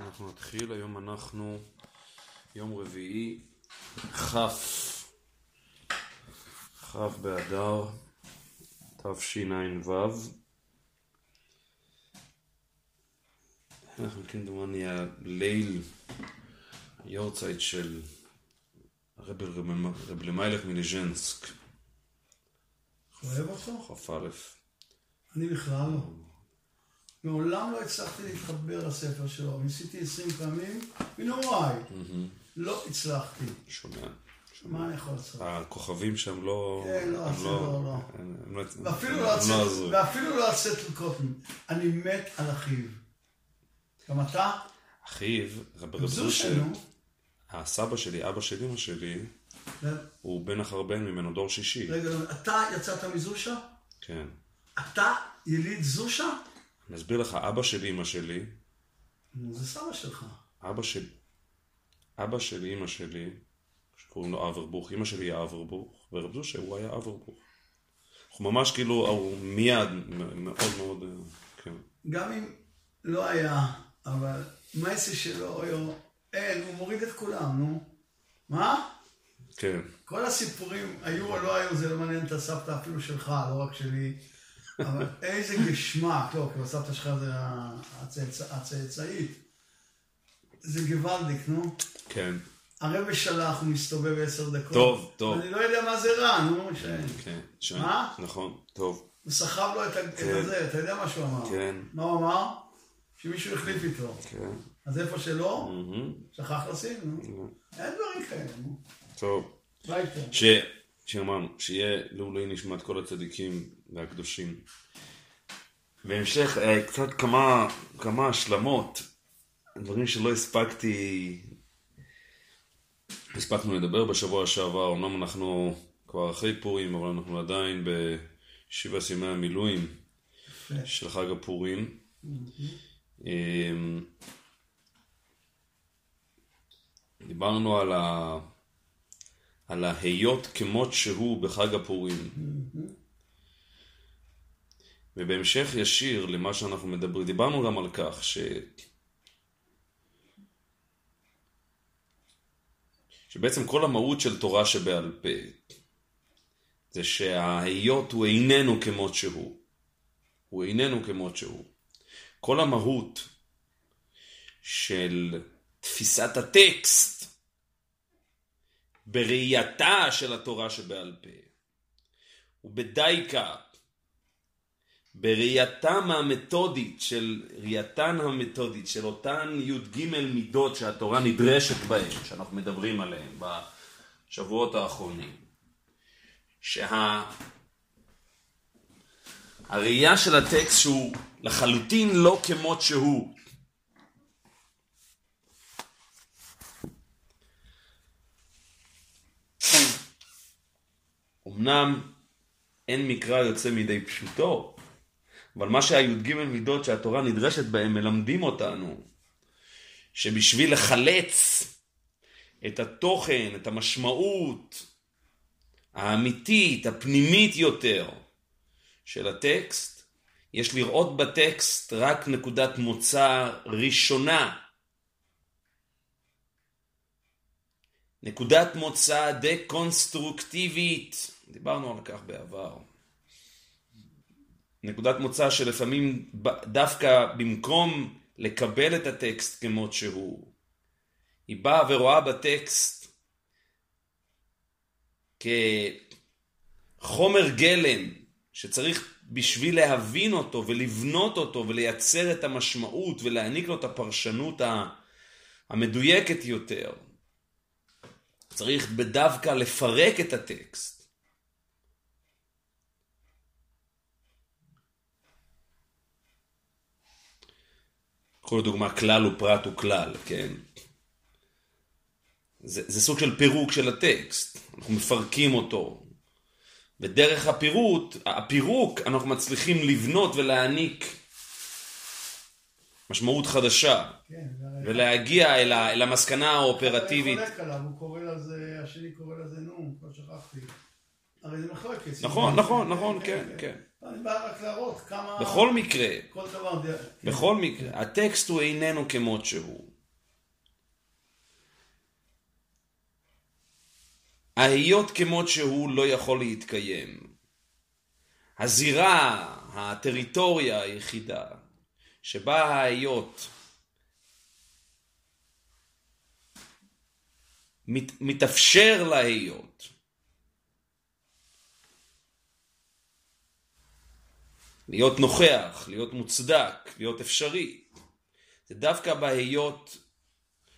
אנחנו נתחיל, היום אנחנו יום רביעי, כ', כ' באדר, תשע"ו. אנחנו כמדומני הליל, היורצייט של רב למיילך מליז'נסק, אוהב אותו? כ"א. אני בכלל לא. מעולם לא הצלחתי להתחבר לספר שלו. ניסיתי עשרים פעמים, מנוראי. לא הצלחתי. שומע. מה אני יכול לעשות? הכוכבים שם לא... כן, לא, לא, לא. לא- ואפילו לא. ואפילו לא על סטל קוטן. אני מת על אחיו. גם אתה? אחיו, רב רב זו זושה, שלנו. הסבא שלי, אבא של אמא שלי, הוא בן החרבן ממנו דור שישי. רגע, אתה יצאת מזושה? כן. אתה יליד זושה? אני אסביר לך, אבא של אמא שלי, נו, זה סבא שלך. אבא של... אבא של אמא שלי, שקוראים לו אברבוך, אמא שלי היא אברבוך, ורב זושה הוא היה אברבוך. אנחנו ממש כאילו, הוא מיד, מאוד מאוד, כן. גם אם לא היה, אבל יעשה שלא היה? אין, הוא מוריד את כולם, נו. מה? כן. כל הסיפורים, היו או לא היו, זה לא מעניין את הסבתא אפילו שלך, לא רק שלי. אבל איזה גשמק, לא, כי הסבתא שלך זה הצאצא- הצאצאית. זה גוואלדיק, נו. כן. הרבי שלח, הוא מסתובב עשר דקות. טוב, טוב. אני לא יודע מה זה רע, נו. ש... כן. ש- מה? נכון, טוב. הוא סחב לו את כן. הזה, אתה יודע מה שהוא אמר? כן. מה הוא אמר? שמישהו החליף איתו. כן. אז איפה שלא. שכח לשים, נו. אין דברים כאלה, נו. טוב. שאמרנו, שיהיה לעילוי נשמת כל הצדיקים והקדושים. בהמשך, אה, קצת כמה, כמה השלמות, דברים שלא הספקתי, הספקנו לדבר בשבוע שעבר, אמנם אנחנו כבר אחרי פורים, אבל אנחנו עדיין בשבע ימי המילואים. של חג הפורים. אמ, דיברנו על, ה... על ההיות כמות שהוא בחג הפורים. ובהמשך ישיר למה שאנחנו מדברים, דיברנו גם על כך ש... שבעצם כל המהות של תורה שבעל פה זה שההיות הוא איננו כמות שהוא. הוא איננו כמות שהוא. כל המהות של תפיסת הטקסט בראייתה של התורה שבעל פה ובדייקה בראייתם המתודית של ראייתן המתודית של אותן י"ג מידות שהתורה נדרשת בהן שאנחנו מדברים עליהן בשבועות האחרונים שה... הראייה של הטקסט שהוא לחלוטין לא כמות שהוא. אמנם אין מקרא יוצא מידי פשוטו, אבל מה שהי"ג מידות שהתורה נדרשת בהם מלמדים אותנו שבשביל לחלץ את התוכן, את המשמעות האמיתית, הפנימית יותר, של הטקסט, יש לראות בטקסט רק נקודת מוצא ראשונה. נקודת מוצא דקונסטרוקטיבית, דיברנו על כך בעבר. נקודת מוצא שלפעמים דווקא במקום לקבל את הטקסט כמות שהוא, היא באה ורואה בטקסט כחומר גלם שצריך בשביל להבין אותו ולבנות אותו ולייצר את המשמעות ולהעניק לו את הפרשנות המדויקת יותר. צריך בדווקא לפרק את הטקסט. קחו לדוגמה כלל ופרט וכלל, כן? זה, זה סוג של פירוק של הטקסט, אנחנו מפרקים אותו, ודרך הפירוט, הפירוק אנחנו מצליחים לבנות ולהעניק משמעות חדשה, כן. ולהגיע אל, ה, אל המסקנה האופרטיבית. אני חולק עליו, הוא קורא לזה, השני קורא לזה נו, כבר שכחתי. הרי זה מחלוקת. נכון, נכון, נכון, כן, כן. אני בא רק להראות כמה... בכל מקרה, כל דבר... בכל מקרה, הטקסט הוא איננו כמות שהוא. ההיות כמות שהוא לא יכול להתקיים. הזירה, הטריטוריה היחידה שבה ההיות מת, מתאפשר להיות להיות נוכח, להיות מוצדק, להיות אפשרי. זה דווקא בהיות,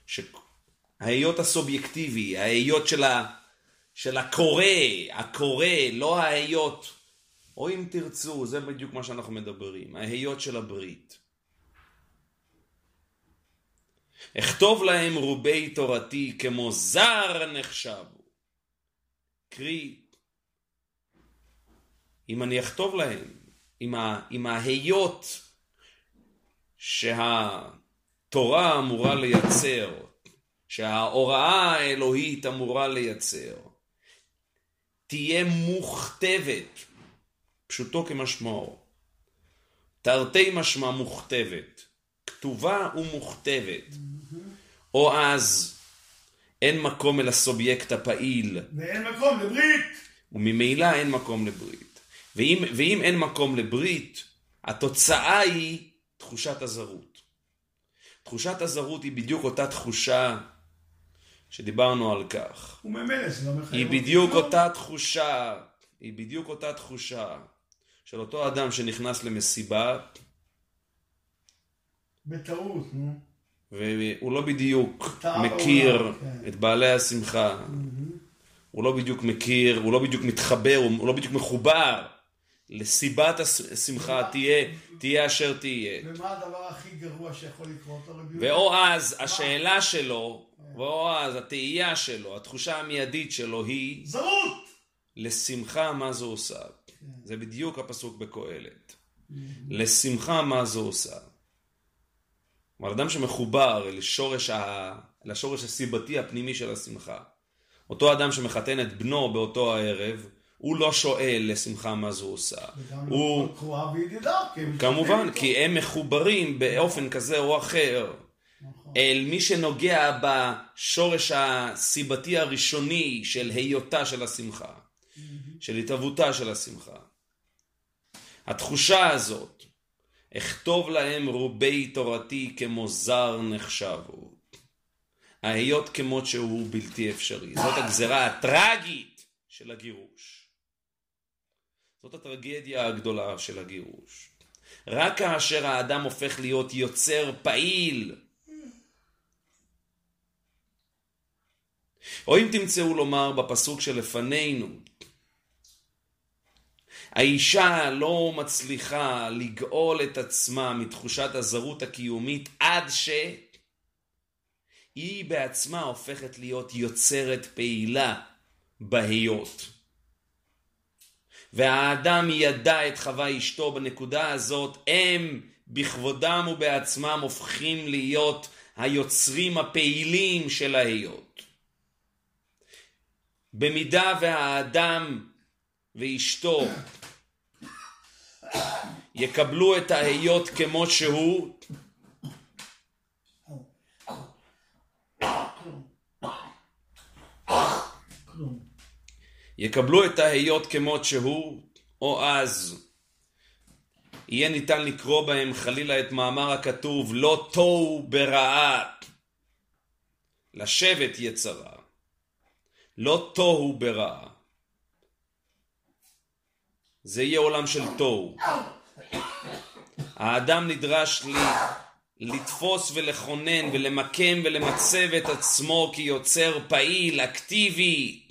ש... ההיות הסובייקטיבי, ההיות של, ה... של הקורא, הקורא, לא ההיות, או אם תרצו, זה בדיוק מה שאנחנו מדברים, ההיות של הברית. אכתוב להם רובי תורתי כמו זר נחשבו. קרי, אם אני אכתוב להם, עם, ה, עם ההיות שהתורה אמורה לייצר, שההוראה האלוהית אמורה לייצר, תהיה מוכתבת, פשוטו כמשמעו. תרתי משמע מוכתבת, כתובה ומוכתבת. או אז אין מקום אל הסובייקט הפעיל, ואין מקום לברית! וממילא אין מקום לברית. ואם, ואם אין מקום לברית, התוצאה היא תחושת הזרות. תחושת הזרות היא בדיוק אותה תחושה שדיברנו על כך. וממילא זה לא מחייב היא בדיוק כלום. אותה תחושה, היא בדיוק אותה תחושה של אותו אדם שנכנס למסיבה בטעות, נו. והוא לא בדיוק מכיר בעולם, כן. את בעלי השמחה, הוא לא בדיוק מכיר, הוא לא בדיוק מתחבר, הוא לא בדיוק מחובר לסיבת הש- השמחה, תהיה, תהיה אשר תהיה. ומה הדבר הכי גרוע שיכול לקרות לו רבי ואו אז השאלה שלו, ואו אז התהייה שלו, התחושה המיידית שלו היא זרות! לשמחה מה זו עושה. זה בדיוק הפסוק בקהלת. לשמחה מה זו עושה. כלומר, אדם שמחובר לשורש, ה... לשורש הסיבתי הפנימי של השמחה. אותו אדם שמחתן את בנו באותו הערב, הוא לא שואל לשמחה מה זו עושה. וגם הוא, לא קרואה וידידה, כמובן, כי הם מחוברים באופן כזה או אחר נכון. אל מי שנוגע בשורש הסיבתי הראשוני של היותה של השמחה, של התהוותה של השמחה. התחושה הזאת, אכתוב להם רובי תורתי כמו זר נחשבו. ההיות כמות שהוא בלתי אפשרי. זאת הגזרה הטרגית של הגירוש. זאת הטרגדיה הגדולה של הגירוש. רק כאשר האדם הופך להיות יוצר פעיל, או אם תמצאו לומר בפסוק שלפנינו, האישה לא מצליחה לגאול את עצמה מתחושת הזרות הקיומית עד שהיא בעצמה הופכת להיות יוצרת פעילה בהיות. והאדם ידע את חווה אשתו בנקודה הזאת, הם בכבודם ובעצמם הופכים להיות היוצרים הפעילים של ההיות. במידה והאדם ואשתו יקבלו את ההיות כמו שהוא, יקבלו את ההיות כמות שהוא, או אז יהיה ניתן לקרוא בהם חלילה את מאמר הכתוב לא תוהו ברעה לשבת יצרה, לא תוהו ברעה. זה יהיה עולם של תוהו. האדם נדרש לי, לתפוס ולכונן ולמקם ולמצב את עצמו כיוצר פעיל, אקטיבי,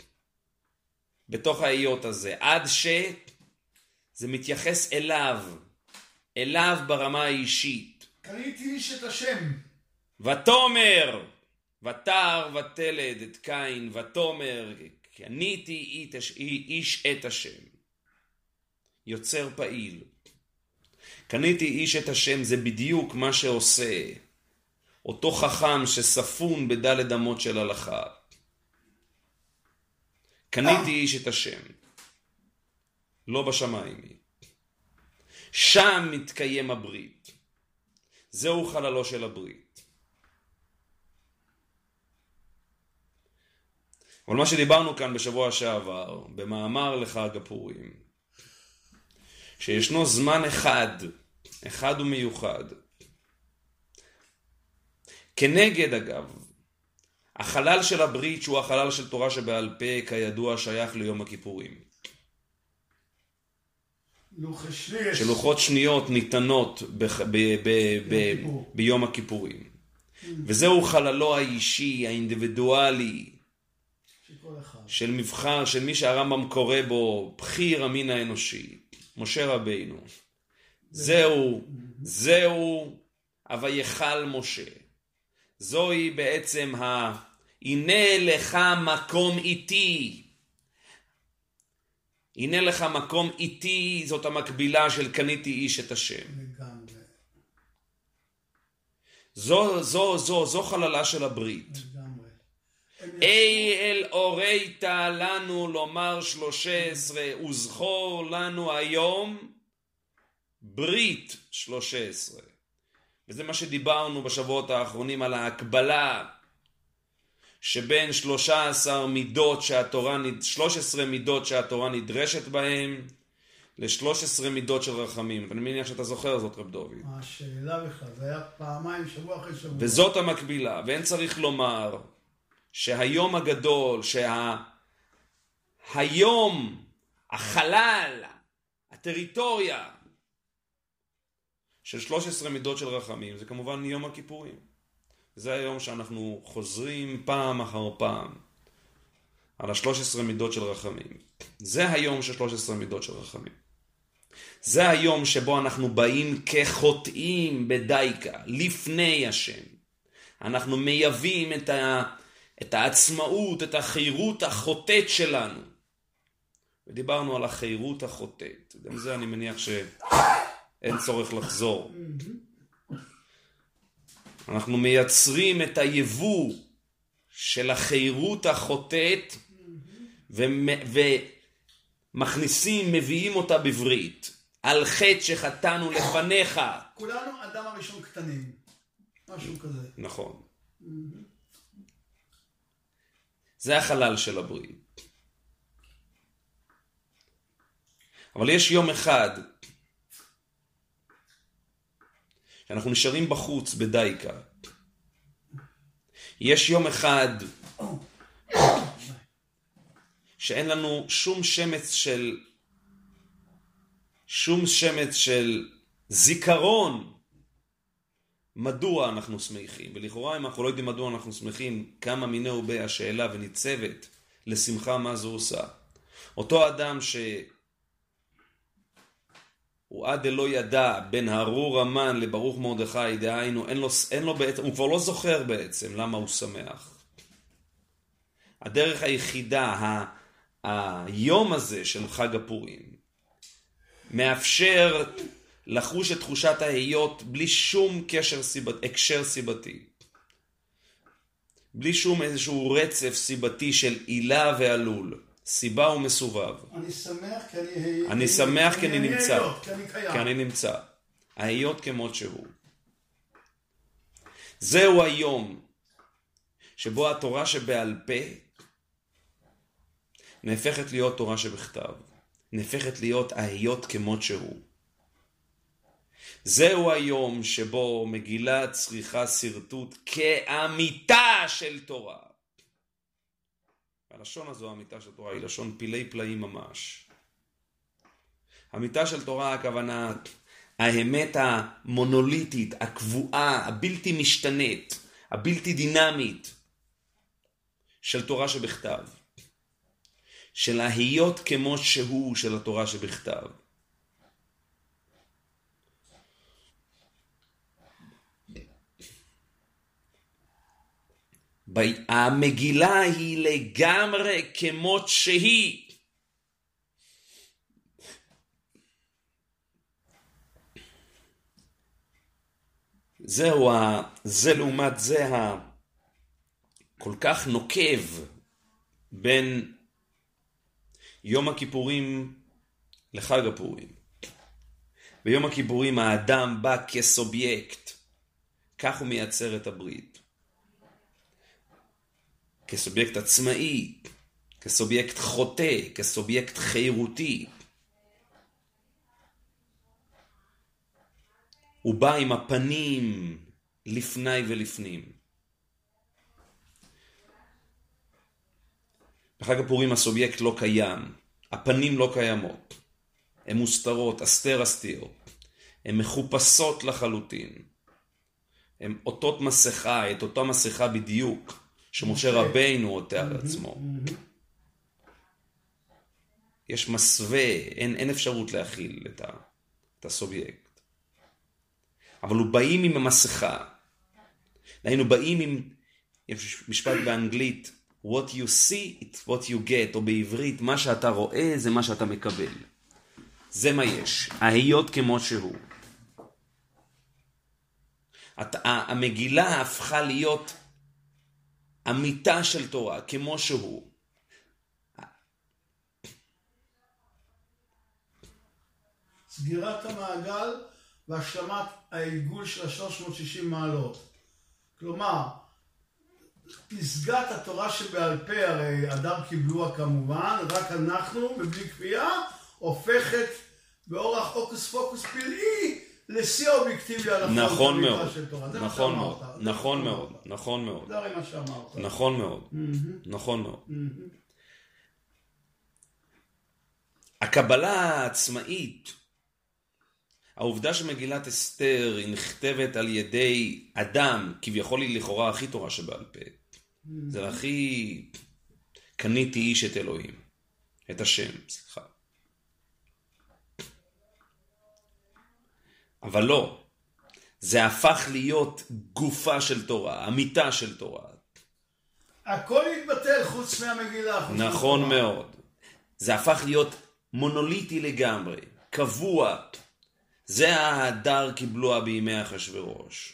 בתוך ההיות הזה, עד שזה מתייחס אליו, אליו ברמה האישית. קניתי איש את השם. ותאמר, ותר ותלד את קין, ותאמר, קניתי איש- איש את השם. יוצר פעיל. קניתי איש את השם זה בדיוק מה שעושה אותו חכם שספון בדלת אמות של הלכה. קניתי איש את השם. לא בשמיים. שם מתקיים הברית. זהו חללו של הברית. אבל מה שדיברנו כאן בשבוע שעבר, במאמר לחג הפורים, שישנו זמן אחד, אחד ומיוחד, כנגד אגב, החלל של הברית שהוא החלל של תורה שבעל פה, כידוע שייך ליום הכיפורים. שלוחות שניות ניתנות ב- ב- ב- ב- ביום הכיפורים. וזהו חללו האישי, האינדיבידואלי, של מבחר, של מי שהרמב"ם קורא בו בחיר המין האנושי, משה רבינו. זהו, זהו הוויכל משה. זוהי בעצם ה... הנה לך מקום איתי. הנה לך מקום איתי, זאת המקבילה של קניתי איש את השם. לגמרי. זו, זו, זו, זו חללה של הברית. לגמרי. אי אל אורית לנו לומר שלושה עשרה, וזכור לנו היום ברית שלושה עשרה. וזה מה שדיברנו בשבועות האחרונים על ההקבלה שבין שלושה עשר מידות שהתורה, נד- 13 מידות שהתורה נדרשת בהן לשלוש עשרה מידות של רחמים. ואני מניח שאתה זוכר זאת, רב דוד. מה השאלה בכלל? זה היה פעמיים, שבוע אחרי שבוע. וזאת המקבילה, ואין צריך לומר שהיום הגדול, שהיום, החלל, הטריטוריה של 13 מידות של רחמים, זה כמובן יום הכיפורים. זה היום שאנחנו חוזרים פעם אחר פעם על ה-13 מידות של רחמים. זה היום של 13 מידות של רחמים. זה היום שבו אנחנו באים כחוטאים בדייקה, לפני השם. אנחנו מייבאים את, ה, את העצמאות, את החירות החוטאת שלנו. ודיברנו על החירות החוטאת. גם זה אני מניח שאין צורך לחזור. אנחנו מייצרים את היבוא של החירות החוטאת ומ- ומכניסים, מביאים אותה בברית. על חטא שחטאנו לפניך. כולנו אדם הראשון קטנים. משהו כזה. נכון. זה החלל של הברית. אבל יש יום אחד שאנחנו נשארים בחוץ בדייקה. יש יום אחד שאין לנו שום שמץ של שום שמץ של זיכרון מדוע אנחנו שמחים. ולכאורה אם אנחנו לא יודעים מדוע אנחנו שמחים, כמה מיני ובי השאלה וניצבת לשמחה מה זו עושה. אותו אדם ש... הוא עד דלא ידע בין ארור המן לברוך מרדכי, דהיינו, אין לו, אין לו בעצם, הוא כבר לא זוכר בעצם למה הוא שמח. הדרך היחידה, ה, היום הזה של חג הפורים, מאפשר לחוש את תחושת ההיות בלי שום קשר סיבת, הקשר סיבתי. בלי שום איזשהו רצף סיבתי של עילה ועלול. סיבה ומסובב. אני שמח כי אני... אני שמח כי אני נמצא. כי אני נמצא. ההיות כמות שהוא. זהו היום שבו התורה שבעל פה נהפכת להיות תורה שבכתב. נהפכת להיות ההיות כמות שהוא. זהו היום שבו מגילה צריכה שרטוט כאמיתה של תורה. הלשון הזו, אמיתה של תורה, היא לשון פילי פלאים ממש. אמיתה של תורה, הכוונה, האמת המונוליטית, הקבועה, הבלתי משתנית, הבלתי דינמית של תורה שבכתב. של ההיות כמו שהוא של התורה שבכתב. המגילה היא לגמרי כמות שהיא. זהו. זה לעומת זה הכל כך נוקב בין יום הכיפורים לחג הפורים. ביום הכיפורים האדם בא כסובייקט, כך הוא מייצר את הברית. כסובייקט עצמאי, כסובייקט חוטא, כסובייקט חירותי. הוא בא עם הפנים לפני ולפנים. בחג הפורים הסובייקט לא קיים, הפנים לא קיימות, הן מוסתרות, אסתר אסתיר, הן מחופשות לחלוטין, הן אותות מסכה, את אותה מסכה בדיוק, שמשה רבינו עוטה על עצמו. יש מסווה, אין, אין אפשרות להכיל את, ה, את הסובייקט. אבל הוא באים עם המסכה. היינו באים עם, יש משפט באנגלית, what you see, it's what you get, או בעברית, מה שאתה רואה זה מה שאתה מקבל. זה מה יש, ההיות כמו שהוא. המגילה הפכה להיות אמיתה של תורה, כמו שהוא. סגירת המעגל והשלמת העיגול של ה-360 מעלות. כלומר, פסגת התורה שבעל פה, הרי אדם קיבלוה כמובן, רק אנחנו, מבלי כפייה, הופכת באורח הוקוס פוקוס פלאי לשיא האובייקטיבי על החוק נכון מאוד, נכון, נכון מאוד, נכון מאוד, נכון מאוד, זה הרי מה שאמרת. נכון מאוד, נכון מאוד. הקבלה העצמאית, העובדה שמגילת אסתר היא נכתבת על ידי אדם, כביכול היא לכאורה הכי תורה שבעל פה, זה הכי קניתי איש את אלוהים, את השם, סליחה. אבל לא, זה הפך להיות גופה של תורה, אמיתה של תורה. הכל התבטל חוץ מהמגילה. חוץ נכון מהתורה. מאוד. זה הפך להיות מונוליטי לגמרי, קבוע. זה ההדר קיבלוה בימי אחשורוש.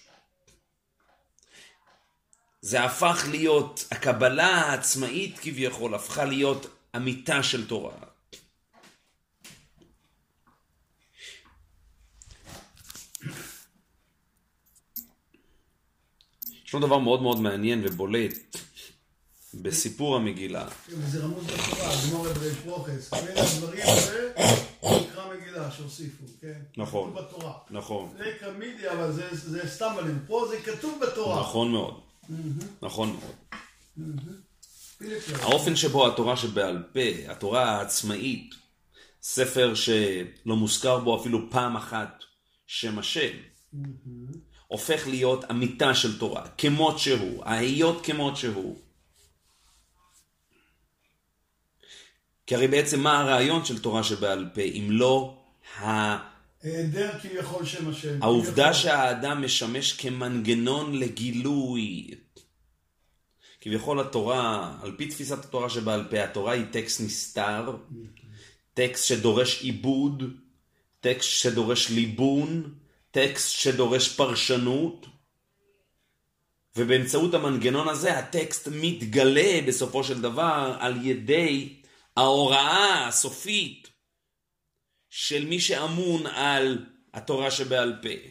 זה הפך להיות, הקבלה העצמאית כביכול הפכה להיות אמיתה של תורה. יש לו דבר מאוד מאוד מעניין ובולט בסיפור המגילה. וזה רמוז בתורה, גמור אברי פרוחס. בין הדברים האלה נקרא מגילה שהוסיפו, כן? נכון. כתוב בתורה. נכון, לקה מידי, אבל זה, זה סתם עליהם. פה זה כתוב בתורה. נכון מאוד. נכון מאוד. האופן שבו התורה שבעל פה, התורה העצמאית, ספר שלא מוזכר בו אפילו פעם אחת שם השם, הופך להיות אמיתה של תורה, כמות שהוא, ההיות כמות שהוא. כי הרי בעצם מה הרעיון של תורה שבעל פה, אם לא ה... היעדר כביכול שם השם. העובדה כביכול. שהאדם משמש כמנגנון לגילוי. כביכול התורה, על פי תפיסת התורה שבעל פה, התורה היא טקסט נסתר, טקסט שדורש עיבוד, טקסט שדורש ליבון, טקסט שדורש פרשנות, ובאמצעות המנגנון הזה הטקסט מתגלה בסופו של דבר על ידי ההוראה הסופית של מי שאמון על התורה שבעל פה.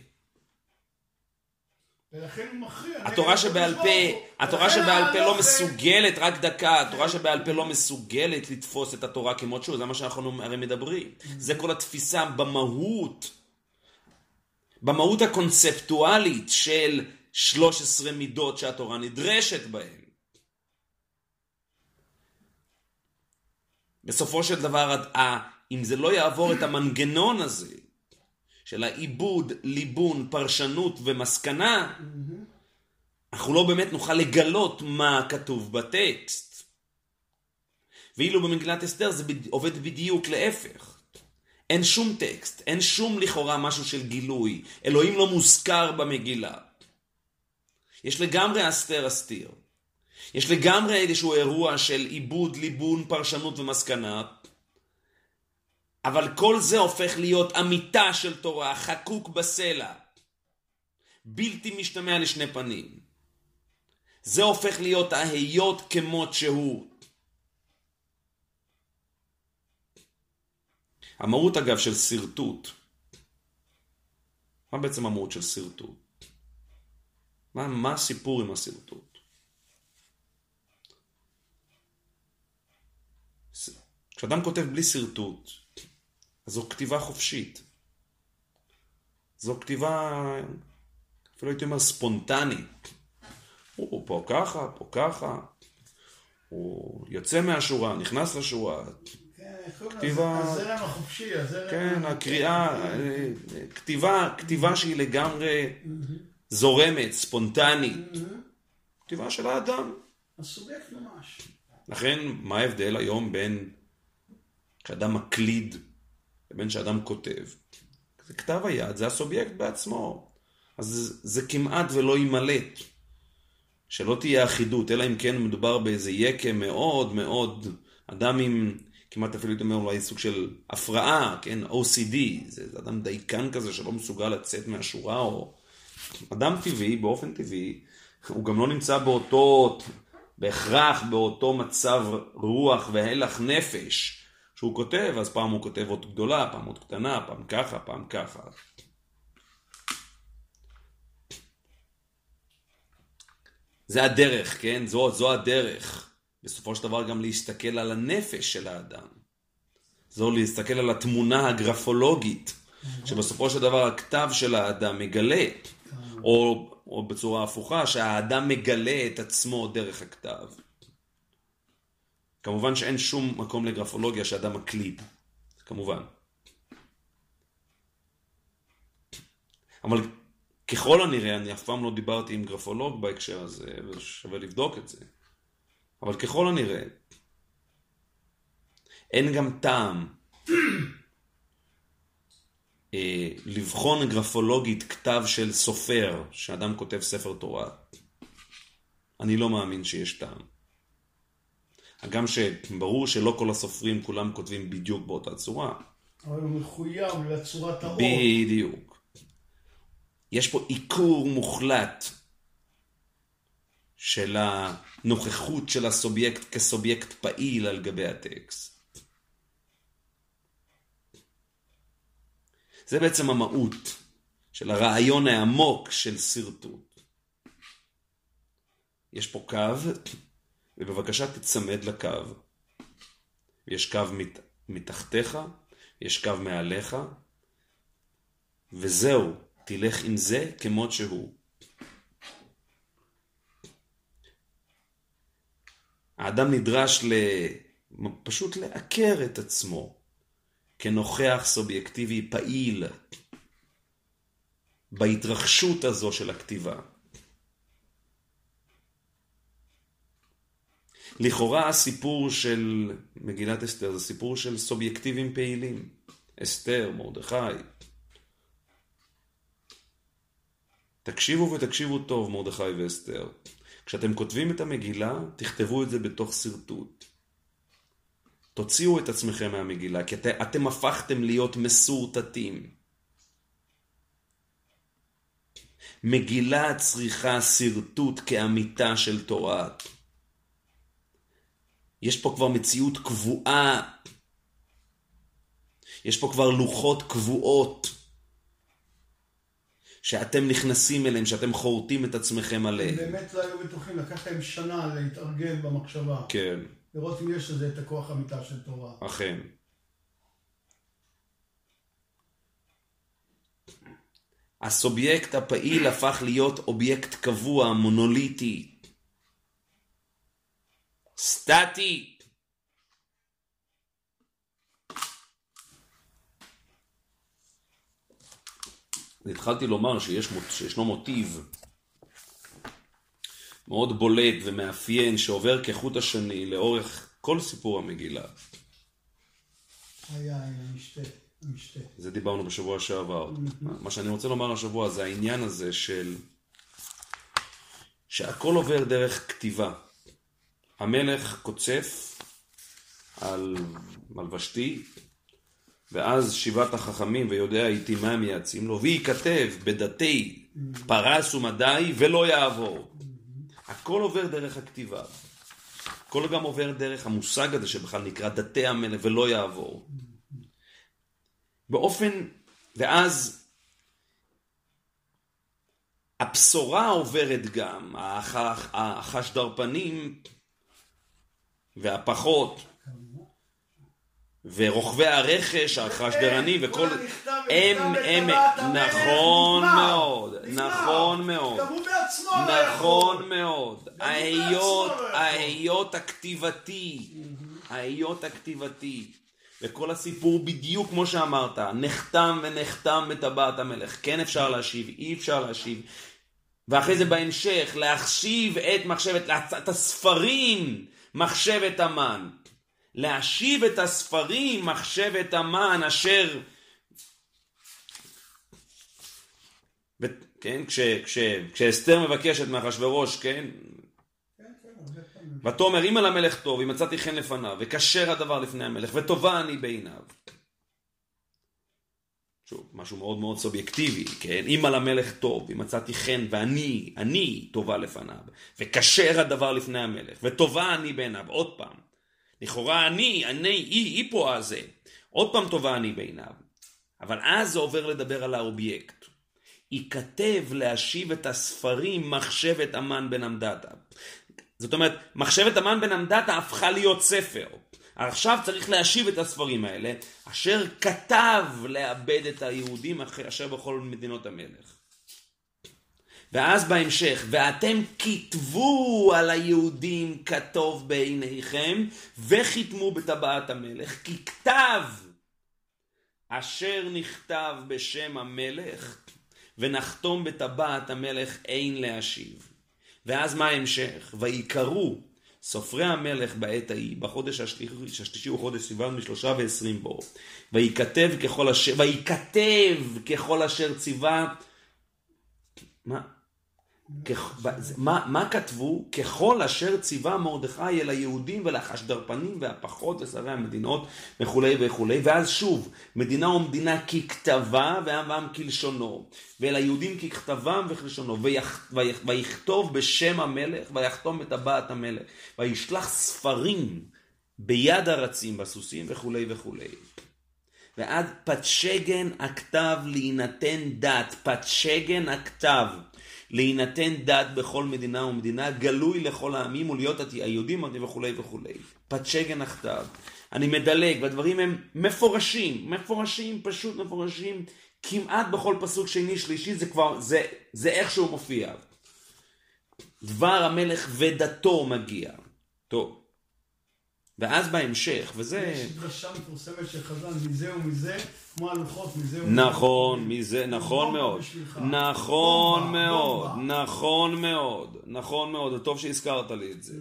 ולכן הוא מכריע. התורה שבעל פה. התורה שבעל פה לא מסוגלת, רק דקה, התורה שבעל פה לא מסוגלת לתפוס את התורה כמות שהוא, זה מה שאנחנו הרי מדברים. זה כל התפיסה במהות, במהות הקונספטואלית של 13 מידות שהתורה נדרשת בהן. בסופו של דבר, אם זה לא יעבור את המנגנון הזה, של העיבוד, ליבון, פרשנות ומסקנה, אנחנו לא באמת נוכל לגלות מה כתוב בטקסט. ואילו במגילת אסתר זה בד... עובד בדיוק להפך. אין שום טקסט, אין שום לכאורה משהו של גילוי. אלוהים לא מוזכר במגילה. יש לגמרי אסתר אסתיר. יש לגמרי איזשהו אירוע של עיבוד, ליבון, פרשנות ומסקנה, אבל כל זה הופך להיות אמיתה של תורה, חקוק בסלע. בלתי משתמע לשני פנים. זה הופך להיות ההיות כמות שהוא. המהות אגב של שרטוט מה בעצם המהות של שרטוט? מה, מה הסיפור עם השרטוט? כשאדם כותב בלי שרטוט, זו כתיבה חופשית. זו כתיבה, אפילו הייתי אומר ספונטנית. הוא פה ככה, פה ככה, הוא יוצא מהשורה, נכנס לשורה. כתיבה... הזרם החופשי, הזרם... כן, הקריאה, כתיבה, כתיבה שהיא לגמרי זורמת, ספונטנית. כתיבה של האדם. הסובייקט ממש. לכן, מה ההבדל היום בין כשאדם מקליד לבין שאדם כותב? זה כתב היד, זה הסובייקט בעצמו. אז זה כמעט ולא יימלט. שלא תהיה אחידות, אלא אם כן מדובר באיזה יקם מאוד מאוד, אדם עם, כמעט אפילו הייתי אומר אולי סוג של הפרעה, כן, OCD, זה, זה אדם דייקן כזה שלא מסוגל לצאת מהשורה, או אדם טבעי, באופן טבעי, הוא גם לא נמצא באותו, בהכרח באותו מצב רוח והלך נפש. שהוא כותב, אז פעם הוא כותב אות גדולה, פעם אות קטנה, פעם ככה, פעם ככה. זה הדרך, כן? זו, זו הדרך. בסופו של דבר גם להסתכל על הנפש של האדם. זו להסתכל על התמונה הגרפולוגית, שבסופו של דבר הכתב של האדם מגלה, או, או בצורה הפוכה, שהאדם מגלה את עצמו דרך הכתב. כמובן שאין שום מקום לגרפולוגיה שאדם מקליד, כמובן. אבל ככל הנראה, אני אף פעם לא דיברתי עם גרפולוג בהקשר הזה, ושווה לבדוק את זה. אבל ככל הנראה, אין גם טעם אה, לבחון גרפולוגית כתב של סופר, שאדם כותב ספר תורה. אני לא מאמין שיש טעם. הגם שברור שלא כל הסופרים כולם כותבים בדיוק באותה צורה. אבל הוא מחויב לצורת הרוב. בדיוק. יש פה עיקור מוחלט של הנוכחות של הסובייקט כסובייקט פעיל על גבי הטקסט. זה בעצם המהות של הרעיון העמוק של שרטוט. יש פה קו, ובבקשה תצמד לקו. יש קו מת, מתחתיך, יש קו מעליך, וזהו, תלך עם זה כמות שהוא. האדם נדרש ל... פשוט לעקר את עצמו כנוכח סובייקטיבי פעיל בהתרחשות הזו של הכתיבה. לכאורה הסיפור של מגילת אסתר זה סיפור של סובייקטיבים פעילים. אסתר, מרדכי. תקשיבו ותקשיבו טוב, מרדכי ואסתר. כשאתם כותבים את המגילה, תכתבו את זה בתוך שרטוט. תוציאו את עצמכם מהמגילה, כי את, אתם הפכתם להיות מסורטטים. מגילה צריכה שרטוט כאמיתה של תורה. יש פה כבר מציאות קבועה. יש פה כבר לוחות קבועות. שאתם נכנסים אליהם, שאתם חורטים את עצמכם עליהם. הם באמת לא היו בטוחים, לקח להם שנה להתארגן במחשבה. כן. לראות אם יש לזה את הכוח אמיתה של תורה. אכן. הסובייקט הפעיל הפך להיות אובייקט קבוע, מונוליטי, סטטי. התחלתי לומר שיש, שישנו מוטיב מאוד בולט ומאפיין שעובר כחוט השני לאורך כל סיפור המגילה. היה, המשתה. המשתה. זה דיברנו בשבוע שעבר. מה שאני רוצה לומר השבוע זה העניין הזה של שהכל עובר דרך כתיבה. המלך קוצף על מלבשתי, ואז שבעת החכמים ויודע איתי מה מייעצים לו, וייכתב בדתי פרס ומדי ולא יעבור. הכל עובר דרך הכתיבה. הכל גם עובר דרך המושג הזה שבכלל נקרא דתי המלך ולא יעבור. באופן, ואז הבשורה עוברת גם, הח- החשדרפנים והפחות ורוכבי הרכש, החשדרנים וכל... הם, הם, נכון מאוד. נכון מאוד. לא. נכון מאוד. גם הוא ההיות. ההיות הכתיבתי, ההיות הכתיבתי. וכל הסיפור בדיוק כמו שאמרת, נחתם ונחתם בטבעת המלך. כן אפשר להשיב, אי אפשר להשיב. ואחרי זה בהמשך, להחשיב את מחשבת, את הספרים, מחשבת המן. להשיב את הספרים, מחשבת המן, אשר... ו... כן, כש, כש, כשאסתר מבקשת מאחשוורוש, כן. ותאמר אם על המלך טוב, אם מצאתי חן לפניו, וכשר הדבר לפני המלך, וטובה אני בעיניו. שוב, משהו מאוד מאוד סובייקטיבי, כן? אם על המלך טוב, אם מצאתי חן ואני, אני טובה לפניו, וכשר הדבר לפני המלך, וטובה אני בעיניו, עוד פעם. לכאורה אני, אני, היא, היא פה הזה. עוד פעם טובה אני בעיניו. אבל אז זה עובר לדבר על האובייקט. ייכתב להשיב את הספרים מחשבת אמן בן עמדתה. זאת אומרת, מחשבת אמן בן עמדתה הפכה להיות ספר. עכשיו צריך להשיב את הספרים האלה, אשר כתב לאבד את היהודים אשר בכל מדינות המלך. ואז בהמשך, ואתם כתבו על היהודים כטוב בעיניכם, וחיתמו בטבעת המלך, כי כתב אשר נכתב בשם המלך, ונחתום בטבעת המלך אין להשיב. ואז מה ההמשך? ויקראו סופרי המלך בעת ההיא, בחודש השלישי, השלישי הוא חודש סיוון משלושה ועשרים בו. וייכתב ככל אשר, וייכתב ככל אשר ציווה, מה? מה, מה כתבו? ככל אשר ציווה מרדכי אל היהודים ולחשדרפנים והפחות ושרי המדינות וכולי וכולי ואז שוב מדינה ומדינה ככתבה ועם ועם כלשונו ואל היהודים ככתבם וכלשונו ויכ, ויכ, ויכתוב בשם המלך ויחתום בטבעת המלך וישלח ספרים ביד הרצים בסוסים וכולי וכולי ועד פתשגן הכתב להינתן דת פתשגן הכתב להינתן דת בכל מדינה ומדינה, גלוי לכל העמים ולהיות היהודים וכולי וכולי. פתשגן הכתב. אני מדלג, והדברים הם מפורשים, מפורשים, פשוט מפורשים, כמעט בכל פסוק שני שלישי, זה כבר, זה, זה איכשהו מופיע. דבר המלך ודתו מגיע. טוב. ואז בהמשך, וזה... יש דרשה מפורסמת של חז"ל, מזה ומזה, כמו הלוחות, מזה ומזה. נכון, מזה, נכון מאוד. נכון בומבה, מאוד. נכון מאוד, נכון מאוד, טוב שהזכרת לי את זה.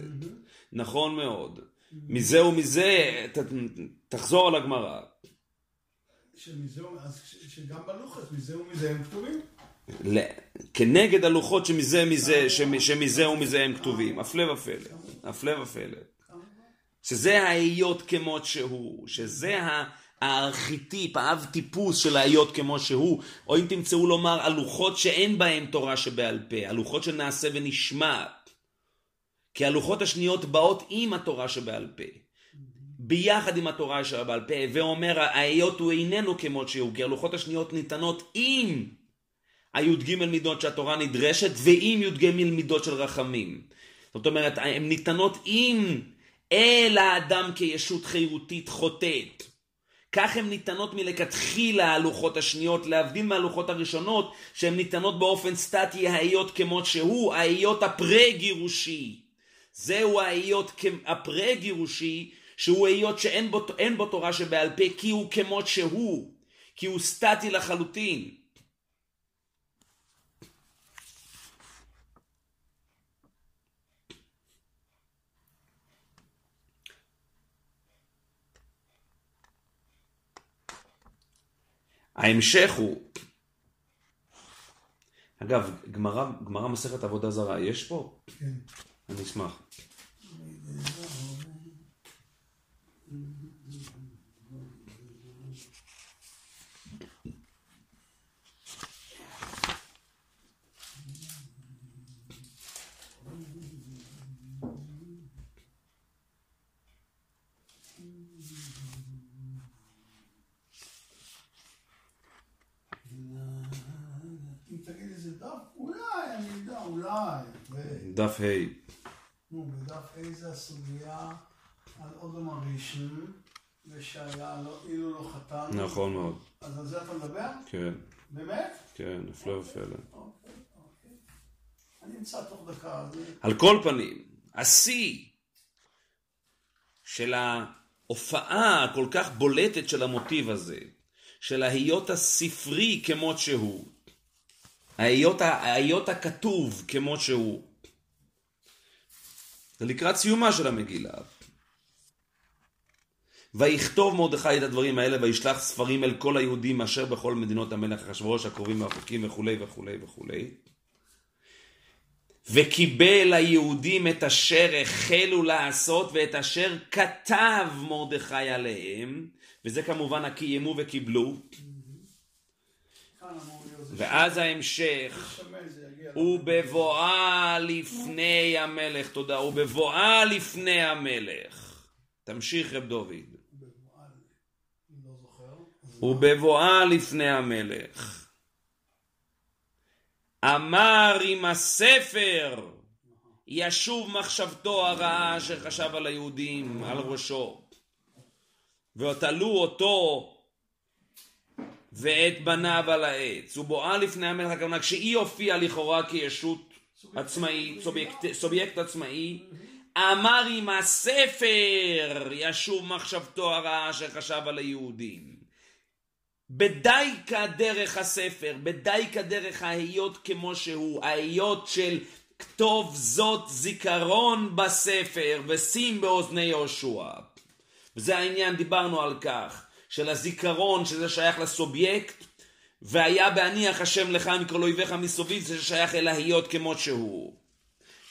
נכון מאוד. מזה ומזה, תחזור על הגמרא. שגם בלוחת, מזה ומזה הם כתובים. כנגד הלוחות שמזה מזה, שמ- שמזה ומזה הם כתובים. הפלא ופלא. הפלא ופלא. שזה ההיות כמות שהוא, שזה הארכיטיפ, האב טיפוס של ההיות כמו שהוא, או אם תמצאו לומר הלוחות שאין בהם תורה שבעל פה, הלוחות של נעשה ונשמע. כי הלוחות השניות באות עם התורה שבעל פה. ביחד עם התורה שבעל פה, ואומר ההיות הוא איננו כמות שהוא, כי הלוחות השניות ניתנות עם הי"ג מידות שהתורה נדרשת, ועם י"ג מידות של רחמים. זאת אומרת, הן ניתנות עם אל האדם כישות חירותית חוטאת. כך הן ניתנות מלכתחילה הלוחות השניות, להבדיל מהלוחות הראשונות, שהן ניתנות באופן סטטי ההיות כמות שהוא, ההיות הפרה-גירושי. זהו ההיות הפרה-גירושי, שהוא היות שאין בו, בו תורה שבעל פה, כי הוא כמות שהוא, כי הוא סטטי לחלוטין. ההמשך הוא, אגב, גמרא, מסכת עבודה זרה, יש פה? כן. אני אשמח. אם תגיד איזה דף, אולי בוודאי. ו- דף ה'. נו, בדף A זה הסוגיה על אודום הראשון, ושהיה לא, אילו לא חטאנו. נכון מאוד. אז על זה אתה מדבר? כן, באמת? כן, הפלא ופלא. אוקיי, אוקיי. אני אמצא תוך דקה. על כל פנים, השיא של ההופעה הכל כך בולטת של המוטיב הזה, של ההיות הספרי כמות שהוא, ההיות, ה- ההיות הכתוב כמות שהוא, לקראת סיומה של המגילה. ויכתוב מרדכי את הדברים האלה וישלח ספרים אל כל היהודים אשר בכל מדינות המלך אחשוורוש הקרובים והרחוקים וכולי וכולי וכולי. וקיבל היהודים את אשר החלו לעשות ואת אשר כתב מרדכי עליהם, וזה כמובן הקיימו וקיבלו, זה ואז ההמשך, זה. ובבואה לפני המלך, תודה, ובבואה לפני המלך. תמשיך רב דוד. ובבואה לפני המלך. אמר עם הספר, ישוב מחשבתו הרעה אשר חשב על היהודים, על ראשו. ותלו אותו ואת בניו על העץ. ובואה לפני המלך הכוונה, כשהיא הופיעה לכאורה כישות עצמאית, סובייקט, סובייקט עצמאי, אמר עם הספר, ישוב מחשבתו הרעה אשר חשב על היהודים. בדייקה דרך הספר, בדייקה דרך ההיות כמו שהוא, ההיות של כתוב זאת זיכרון בספר ושים באוזני יהושע. וזה העניין, דיברנו על כך, של הזיכרון שזה שייך לסובייקט, והיה בהניח השם לך מכל אויביך מסביב, זה שייך אל ההיות כמו שהוא.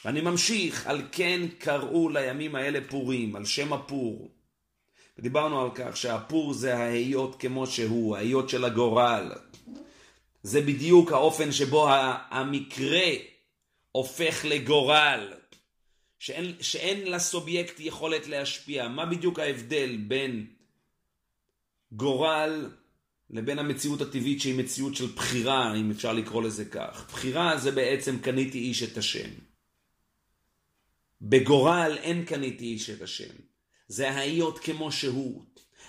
ואני ממשיך, על כן קראו לימים האלה פורים, על שם הפור. ודיברנו על כך שהפור זה ההיות כמו שהוא, ההיות של הגורל. זה בדיוק האופן שבו המקרה הופך לגורל. שאין, שאין לסובייקט יכולת להשפיע. מה בדיוק ההבדל בין גורל לבין המציאות הטבעית שהיא מציאות של בחירה, אם אפשר לקרוא לזה כך. בחירה זה בעצם קניתי איש את השם. בגורל אין קניתי איש את השם. זה ההיות כמו שהוא.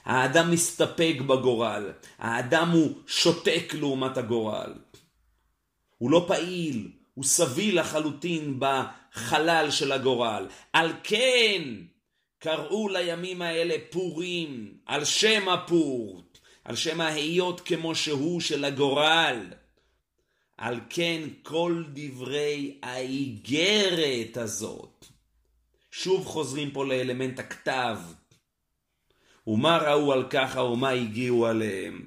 האדם מסתפק בגורל. האדם הוא שותק לעומת הגורל. הוא לא פעיל, הוא סביל לחלוטין בחלל של הגורל. על כן קראו לימים האלה פורים, על שם הפור, על שם ההיות כמו שהוא של הגורל. על כן כל דברי האיגרת הזאת, שוב חוזרים פה לאלמנט הכתב, ומה ראו על ככה ומה הגיעו עליהם.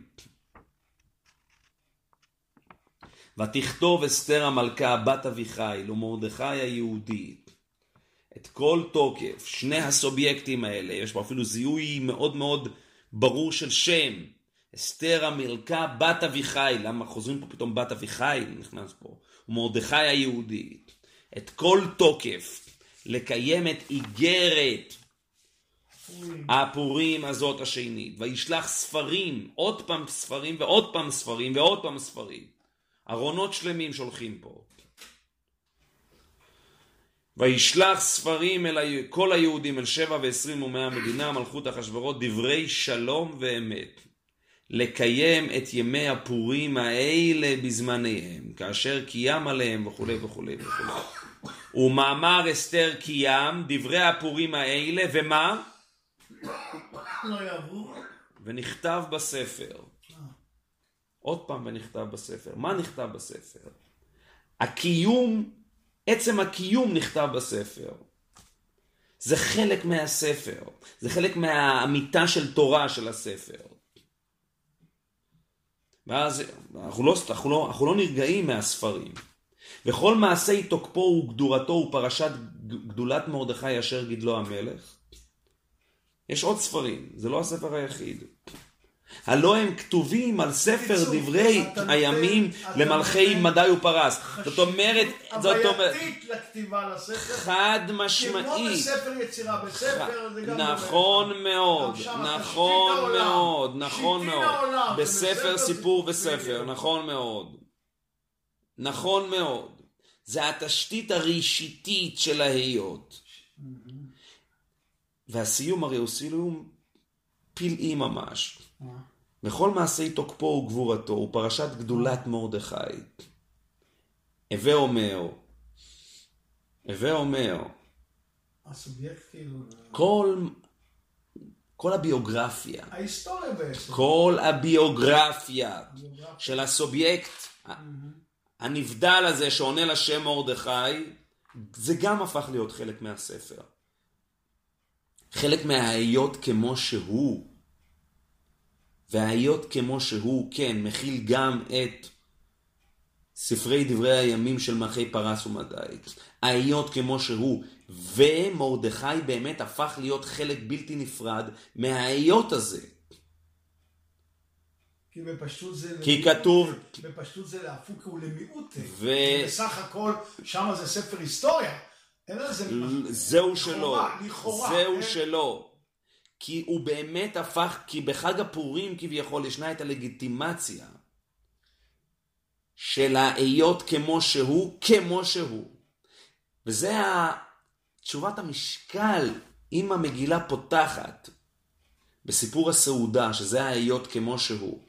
ותכתוב אסתר המלכה בת אביחיל ומרדכי היהודי את כל תוקף, שני הסובייקטים האלה, יש פה אפילו זיהוי מאוד מאוד ברור של שם, אסתר המלכה בת אביחיל, למה חוזרים פה פתאום בת אביחיל נכנס פה, ומרדכי היהודי, את כל תוקף לקיים את איגרת הפורים הזאת השנית, וישלח ספרים, עוד פעם ספרים ועוד פעם ספרים ועוד פעם ספרים. ארונות שלמים שולחים פה. וישלח ספרים אל. כל היהודים אל שבע ועשרים ומאה מדינה, מלכות אחשוורות, דברי שלום ואמת. לקיים את ימי הפורים האלה בזמניהם, כאשר קיים עליהם וכולי וכולי וכולי. ומאמר אסתר קיים, דברי הפורים האלה, ומה? לא. ונכתב בספר. עוד פעם ונכתב בספר. מה נכתב בספר? הקיום, עצם הקיום נכתב בספר. זה חלק מהספר. זה חלק מהאמיתה של תורה של הספר. ואז אנחנו לא, אנחנו לא, אנחנו לא נרגעים מהספרים. וכל מעשי תוקפו וגדורתו ופרשת גדולת מרדכי אשר גידלו המלך. יש עוד ספרים, זה לא הספר היחיד. הלא הם כתובים על ספר דברי הימים למלכי מדי ופרס. זאת אומרת, זאת אומרת, הווייתית לכתיבה לספר. חד כמו משמעית. בספר יצירה, בספר זה גם... נכון מאוד, נכון. מאוד, נכון מאוד. בספר סיפור וספר. נכון מאוד. נכון מאוד. זה התשתית הראשיתית של ההיות. והסיום הרי הוא סיום פלאי ממש. וכל מעשי תוקפו וגבורתו הוא פרשת גדולת מרדכי. הווה אומר, הווה אומר, הסובייקט כאילו... כל, כל הביוגרפיה, ההיסטוריה בעצם. כל הביוגרפיה של הסובייקט הנבדל הזה שעונה לשם מרדכי, זה גם הפך להיות חלק מהספר. חלק מההיות כמו שהוא. וההיות כמו שהוא, כן, מכיל גם את ספרי דברי הימים של מלכי פרס ומדי. ההיות כמו שהוא, ומרדכי באמת הפך להיות חלק בלתי נפרד מההיות הזה. כי בפשטות זה... כי למיעוט, כתוב- בפשטות זה להפוק ולמיעוט. ו- בסך הכל, שם זה ספר היסטוריה. אין לזה... זהו שלו, לכאורה, זהו כן? שלו. כי הוא באמת הפך, כי בחג הפורים כביכול ישנה את הלגיטימציה של ההיות כמו שהוא, כמו שהוא. וזה תשובת המשקל, אם המגילה פותחת בסיפור הסעודה, שזה ההיות כמו שהוא.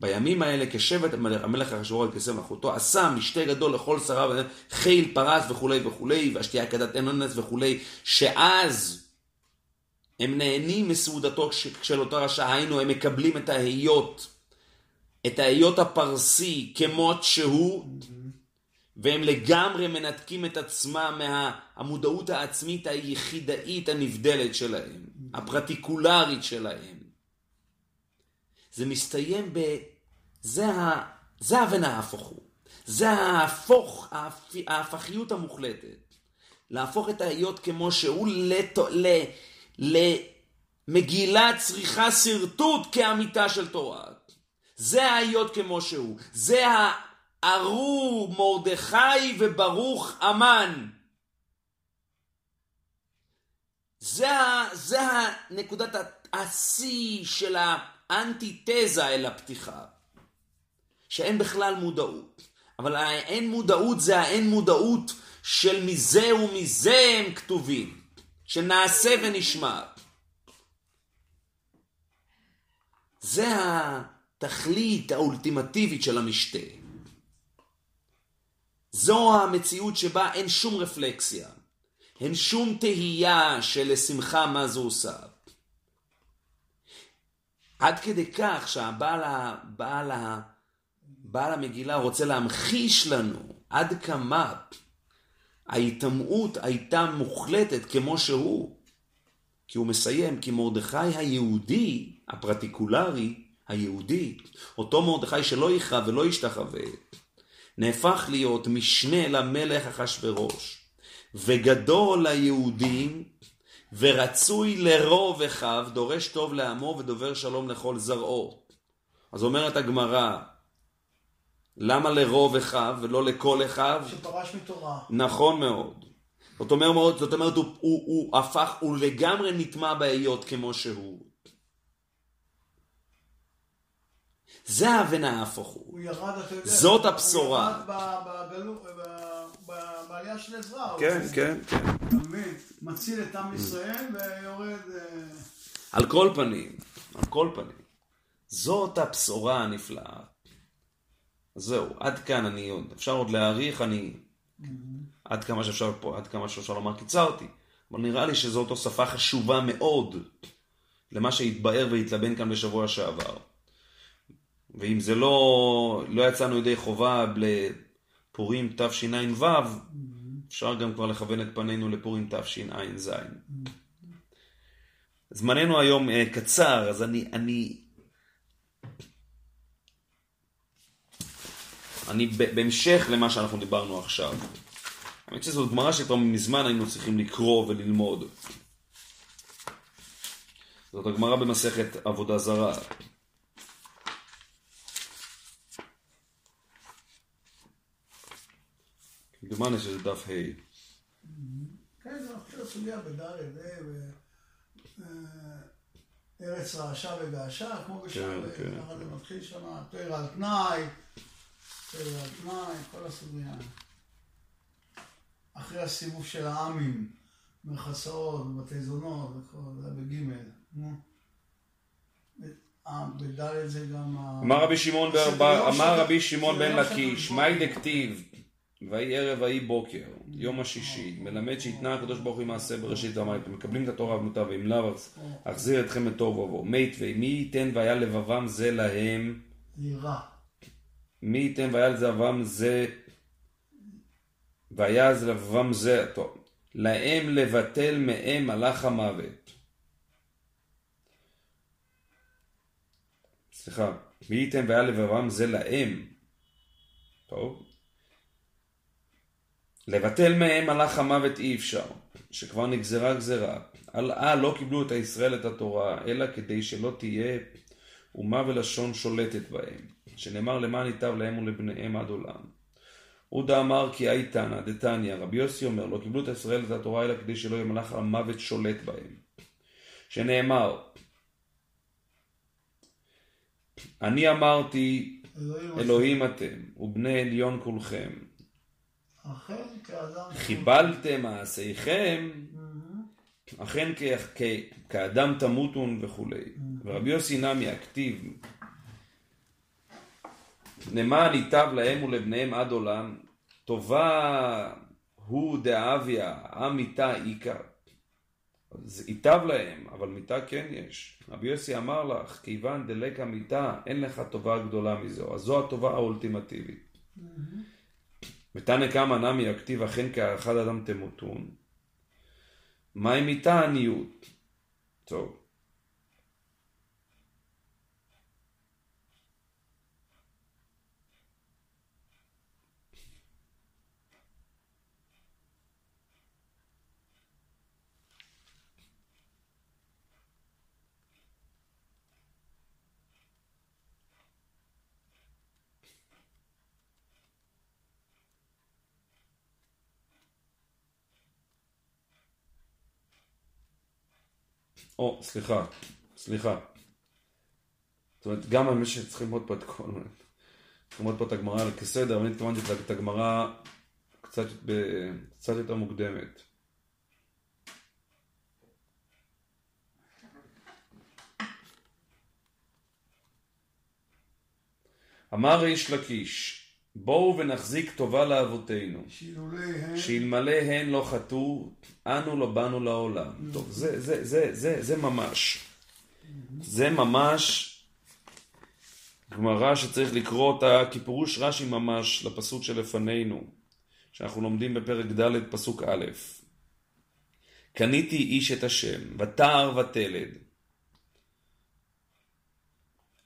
בימים האלה כשבט המלך, המלך אחשוורוש כסה מלכותו עשה משתה גדול לכל שריו חיל פרס וכולי וכולי והשתייה כדת אין אונס וכולי שאז הם נהנים מסעודתו של אותו רשע היינו הם מקבלים את ההיות את ההיות הפרסי כמות שהוא והם לגמרי מנתקים את עצמם מהמודעות העצמית היחידאית הנבדלת שלהם הפרטיקולרית שלהם זה מסתיים ב... זה, ה... זה ההפוך הוא. זה ההפוך, ההפ... ההפכיות המוחלטת. להפוך את ההיות כמו שהוא לת... ל... למגילה צריכה שרטוט כאמיתה של תורה. זה ההיות כמו שהוא. זה הארו מרדכי וברוך אמן. זה, ה- זה הנקודת ה- השיא של האנטיתזה אל הפתיחה. שאין בכלל מודעות. אבל האין מודעות זה האין מודעות של מזה ומזה הם כתובים. שנעשה ונשמע. זה התכלית האולטימטיבית של המשתה. זו המציאות שבה אין שום רפלקסיה. אין שום תהייה של לשמחה מה זו עושה. עד כדי כך שהבעל ה- בעל ה- בעל המגילה רוצה להמחיש לנו עד כמה ההיטמעות הייתה מוחלטת כמו שהוא. כי הוא מסיים, כי מרדכי היהודי, הפרטיקולרי, היהודי, אותו מרדכי שלא יכרע ולא ישתחווה, נהפך להיות משנה למלך אחשורוש, וגדול ליהודים, ורצוי לרוב אחיו, דורש טוב לעמו ודובר שלום לכל זרעו. אז אומרת הגמרא, למה לרוב אחיו ולא לכל אחיו? שפרש מתורה. נכון מאוד. זאת אומרת, זאת אומרת הוא, הוא, הוא הפך, הוא לגמרי נטמע בהיות כמו שהוא. זה האבן ההפוך הוא. הוא ירד, אתה יודע. זאת הבשורה. הוא ירד ב- בגלו- ב- ב- בעלייה של עזרא. הוא- כן, כן, כן. אתה מבין? מציל את עם ישראל ויורד... אה, על כל פנים, על כל פנים, זאת הבשורה הנפלאה. זהו, עד כאן אני עוד, אפשר עוד להעריך, אני, עד כמה שאפשר פה, עד כמה שאפשר לומר, קיצרתי. אבל נראה לי שזו תוספה חשובה מאוד למה שהתבאר והתלבן כאן בשבוע שעבר. ואם זה לא, לא יצאנו ידי חובה לפורים תשע"ו, אפשר גם כבר לכוון את פנינו לפורים תשע"ז. זמננו היום אה, קצר, אז אני, אני, אני בהמשך למה שאנחנו דיברנו עכשיו. האמת שזו גמרא שכבר מזמן היינו צריכים לקרוא וללמוד. זאת הגמרא במסכת עבודה זרה. כמדומני שזה דף ה'. כן, זה מתחיל הסוגיה בדלת, אה, אה, ארץ רעשה וגעשה, כמו בשער, כן, כן. ככה זה מתחיל שם, תואר על תנאי, בסדר, על תנאי, כל הסוגיה. אחרי הסיבוב של העמים, מרחצאות, בתי זונות וכל, זה בגימל. אה, בדלת זה גם. אמר רבי שמעון בן לקיש. מאי דכתיב, ויהי ערב ויהי בוקר, יום השישי, מלמד שהתנה הקדוש ברוך הוא מעשה בראשית ואמר, אתם מקבלים את התורה ובנותה, ואם לאו אז אחזיר אתכם לתוהו ובוהו. מית ומי ייתן והיה לבבם זה להם, יראה. מי ייתן והיה לבבם זה, והיה אז לבבם זה, טוב, להם לבטל מהם מלאך המוות. סליחה, מי ייתן והיה לבבם זה להם. טוב. לבטל מהם מלאך המוות אי אפשר, שכבר נגזרה גזרה. על אה לא קיבלו את הישראל את התורה, אלא כדי שלא תהיה אומה ולשון שולטת בהם, שנאמר למען ייטב להם ולבניהם עד עולם. עודה אמר כי היי תנא דתניא, רבי יוסי אומר, לא קיבלו את ישראל את התורה אלא כדי שלא יהיה מלאך המוות שולט בהם. שנאמר, אני אמרתי, אלוהים אלוהים אתם, ובני עליון כולכם. אכן כאדם... חיבלתם מעשיכם, מהמם. אכן כ- כאדם תמותון וכולי. ורבי יוסי נמי הכתיב, למען ייטב להם ולבניהם עד עולם, טובה הוא דאביה, אמיתה איכא. אז ייטב להם, אבל מיתה כן יש. רבי יוסי אמר לך, כיוון דלקה מיתה, אין לך טובה גדולה מזו. אז זו הטובה האולטימטיבית. ותנא קמא נמי הכתיב אכן כאחד אדם תמותון. מהי מיתה עניות? טוב. או, סליחה, סליחה. זאת אומרת, גם האמת שצריכים ללמוד פה את כל... צריכים ללמוד פה את הגמרא כסדר, אני התכוונתי את הגמרא קצת, קצת יותר מוקדמת. אמר איש לקיש, בואו ונחזיק טובה לאבותינו. שאלמלא הן לא חטאו, אנו לא באנו לעולם. טוב, זה, זה, זה, זה, זה ממש. זה ממש גמרא שצריך לקרוא אותה כפירוש רש"י ממש לפסוק שלפנינו, שאנחנו לומדים בפרק ד' פסוק א'. קניתי איש את השם, ותער ותלד.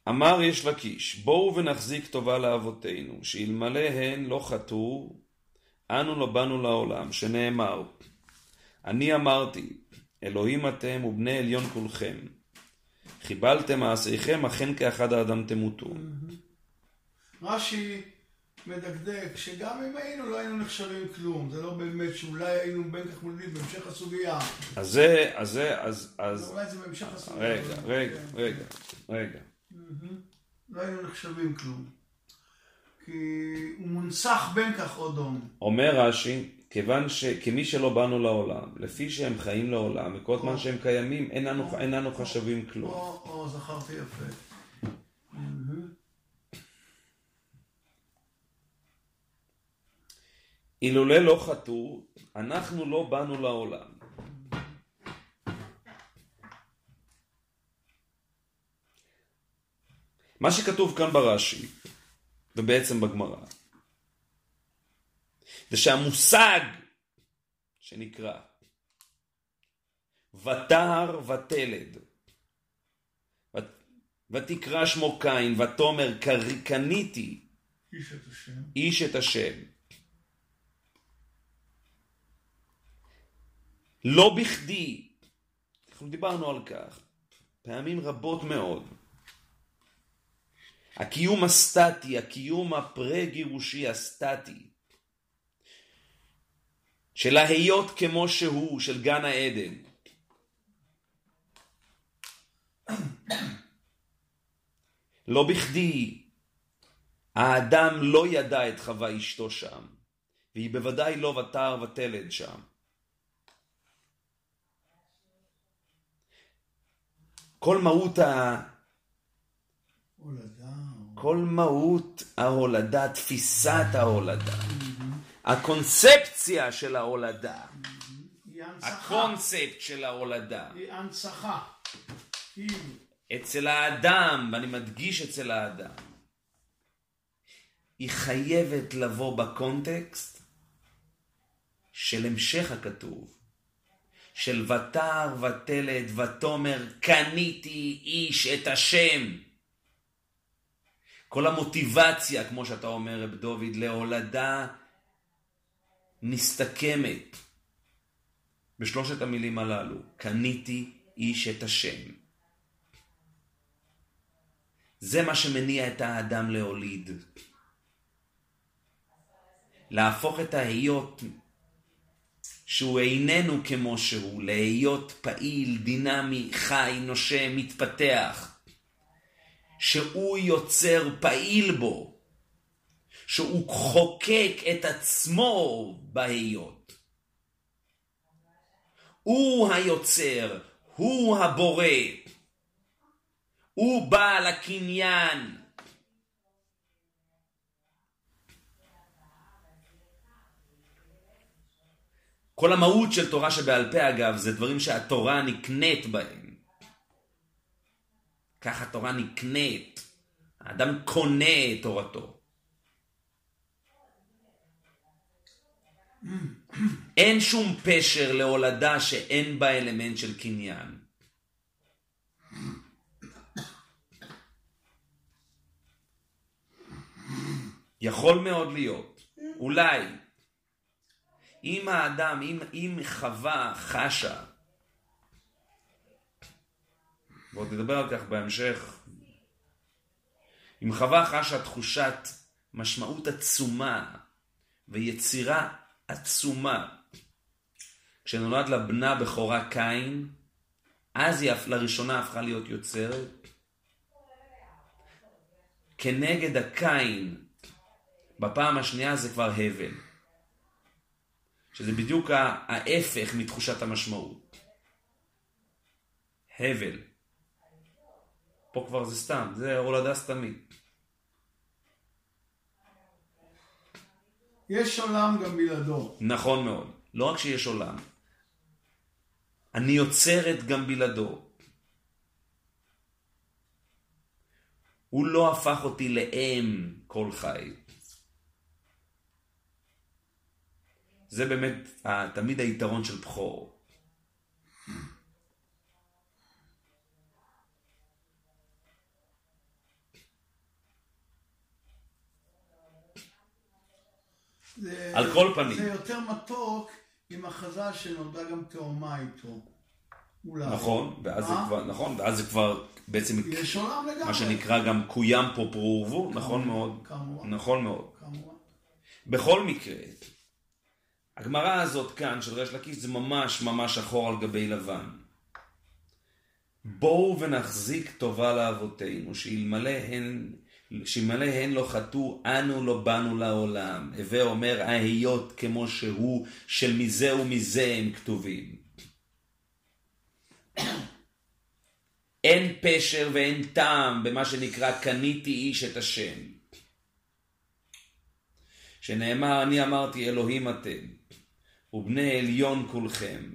אמר יש לקיש, בואו ונחזיק טובה לאבותינו, שאלמלא הן לא חטאו, אנו לא באנו לעולם, שנאמר, אני אמרתי, אלוהים אתם ובני עליון כולכם. חיבלתם מעשיכם, אכן כאחד האדם תמותו. רש"י מדקדק שגם אם היינו לא היינו נחשבים כלום, זה לא באמת שאולי היינו בין כך מולדים בהמשך הסוגיה. אז זה, אז זה, אז, אז, אולי זה בהמשך הסוגיה. רגע, רגע. רגע, רגע. לא היינו נחשבים כלום. כי הוא מונצח בין כך אודום. אומר רש"י, כיוון שכמי שלא באנו לעולם, לפי שהם חיים לעולם, וכל זמן שהם קיימים, לנו חשבים כלום. או, או, זכרתי יפה. אילולא לא חטאו, אנחנו לא באנו לעולם. מה שכתוב כאן ברש"י, ובעצם בגמרא, זה שהמושג שנקרא ותער ותלד, ות- ותקרא שמו קין, ותאמר "קר- קניתי איש את השם. איש את השם. לא בכדי, אנחנו דיברנו על כך פעמים רבות מאוד. הקיום הסטטי, הקיום הפרה-גירושי הסטטי, של ההיות כמו שהוא, של גן העדן. לא בכדי האדם לא ידע את חווה אשתו שם, והיא בוודאי לא ותר ותלד שם. כל מהות ה... הולדה. כל מהות ההולדה, תפיסת ההולדה, הקונספציה של ההולדה. הקונספט של ההולדה, היא הנצחה. כאילו. אצל האדם, ואני מדגיש אצל האדם, היא חייבת לבוא בקונטקסט של המשך הכתוב, של ותר ותלד ותאמר קניתי איש את השם. כל המוטיבציה, כמו שאתה אומר, רב דוד, להולדה מסתכמת בשלושת המילים הללו. קניתי איש את השם. זה מה שמניע את האדם להוליד. להפוך את ההיות שהוא איננו כמו שהוא, להיות פעיל, דינמי, חי, נושם, מתפתח. שהוא יוצר פעיל בו, שהוא חוקק את עצמו בהיות. הוא היוצר, הוא הבורא, הוא בעל הקניין. כל המהות של תורה שבעל פה אגב זה דברים שהתורה נקנית בהם. ככה תורה נקנית. האדם קונה את תורתו. אין שום פשר להולדה שאין בה אלמנט של קניין. יכול מאוד להיות, אולי, אם האדם, אם, אם חווה, חשה, ועוד נדבר על כך בהמשך, אם חווה חשה תחושת משמעות עצומה ויצירה עצומה, כשנולד לה בנה בכורה קין, אז היא לראשונה הפכה להיות יוצרת. כנגד הקין, בפעם השנייה זה כבר הבל. שזה בדיוק ההפך מתחושת המשמעות. הבל. פה כבר זה סתם, זה הולדה סתמית. יש עולם גם בלעדו. נכון מאוד. לא רק שיש עולם, אני יוצרת גם בלעדו. הוא לא הפך אותי לאם כל חי. זה באמת תמיד היתרון של בכור. זה, על כל פנים. זה יותר מתוק עם החז"ל שנולדה גם תאומה איתו. אולי. נכון, ואז זה אה? כבר, נכון, ואז זה כבר בעצם יש עולם לגמרי. מה שנקרא גם קוים פה פרו ורבו, נכון מאוד. כמובן. נכון מאוד. כמובן. בכל מקרה, הגמרא הזאת כאן של ריש לקיש זה ממש ממש שחור על גבי לבן. בואו ונחזיק טובה לאבותינו, שאלמלא הן, שאלמלא הן לא חטאו, אנו לא באנו לעולם. הווה אומר, ההיות כמו שהוא, של מזה ומזה הם כתובים. אין פשר ואין טעם במה שנקרא קניתי איש את השם. שנאמר, אני אמרתי אלוהים אתם, ובני עליון כולכם.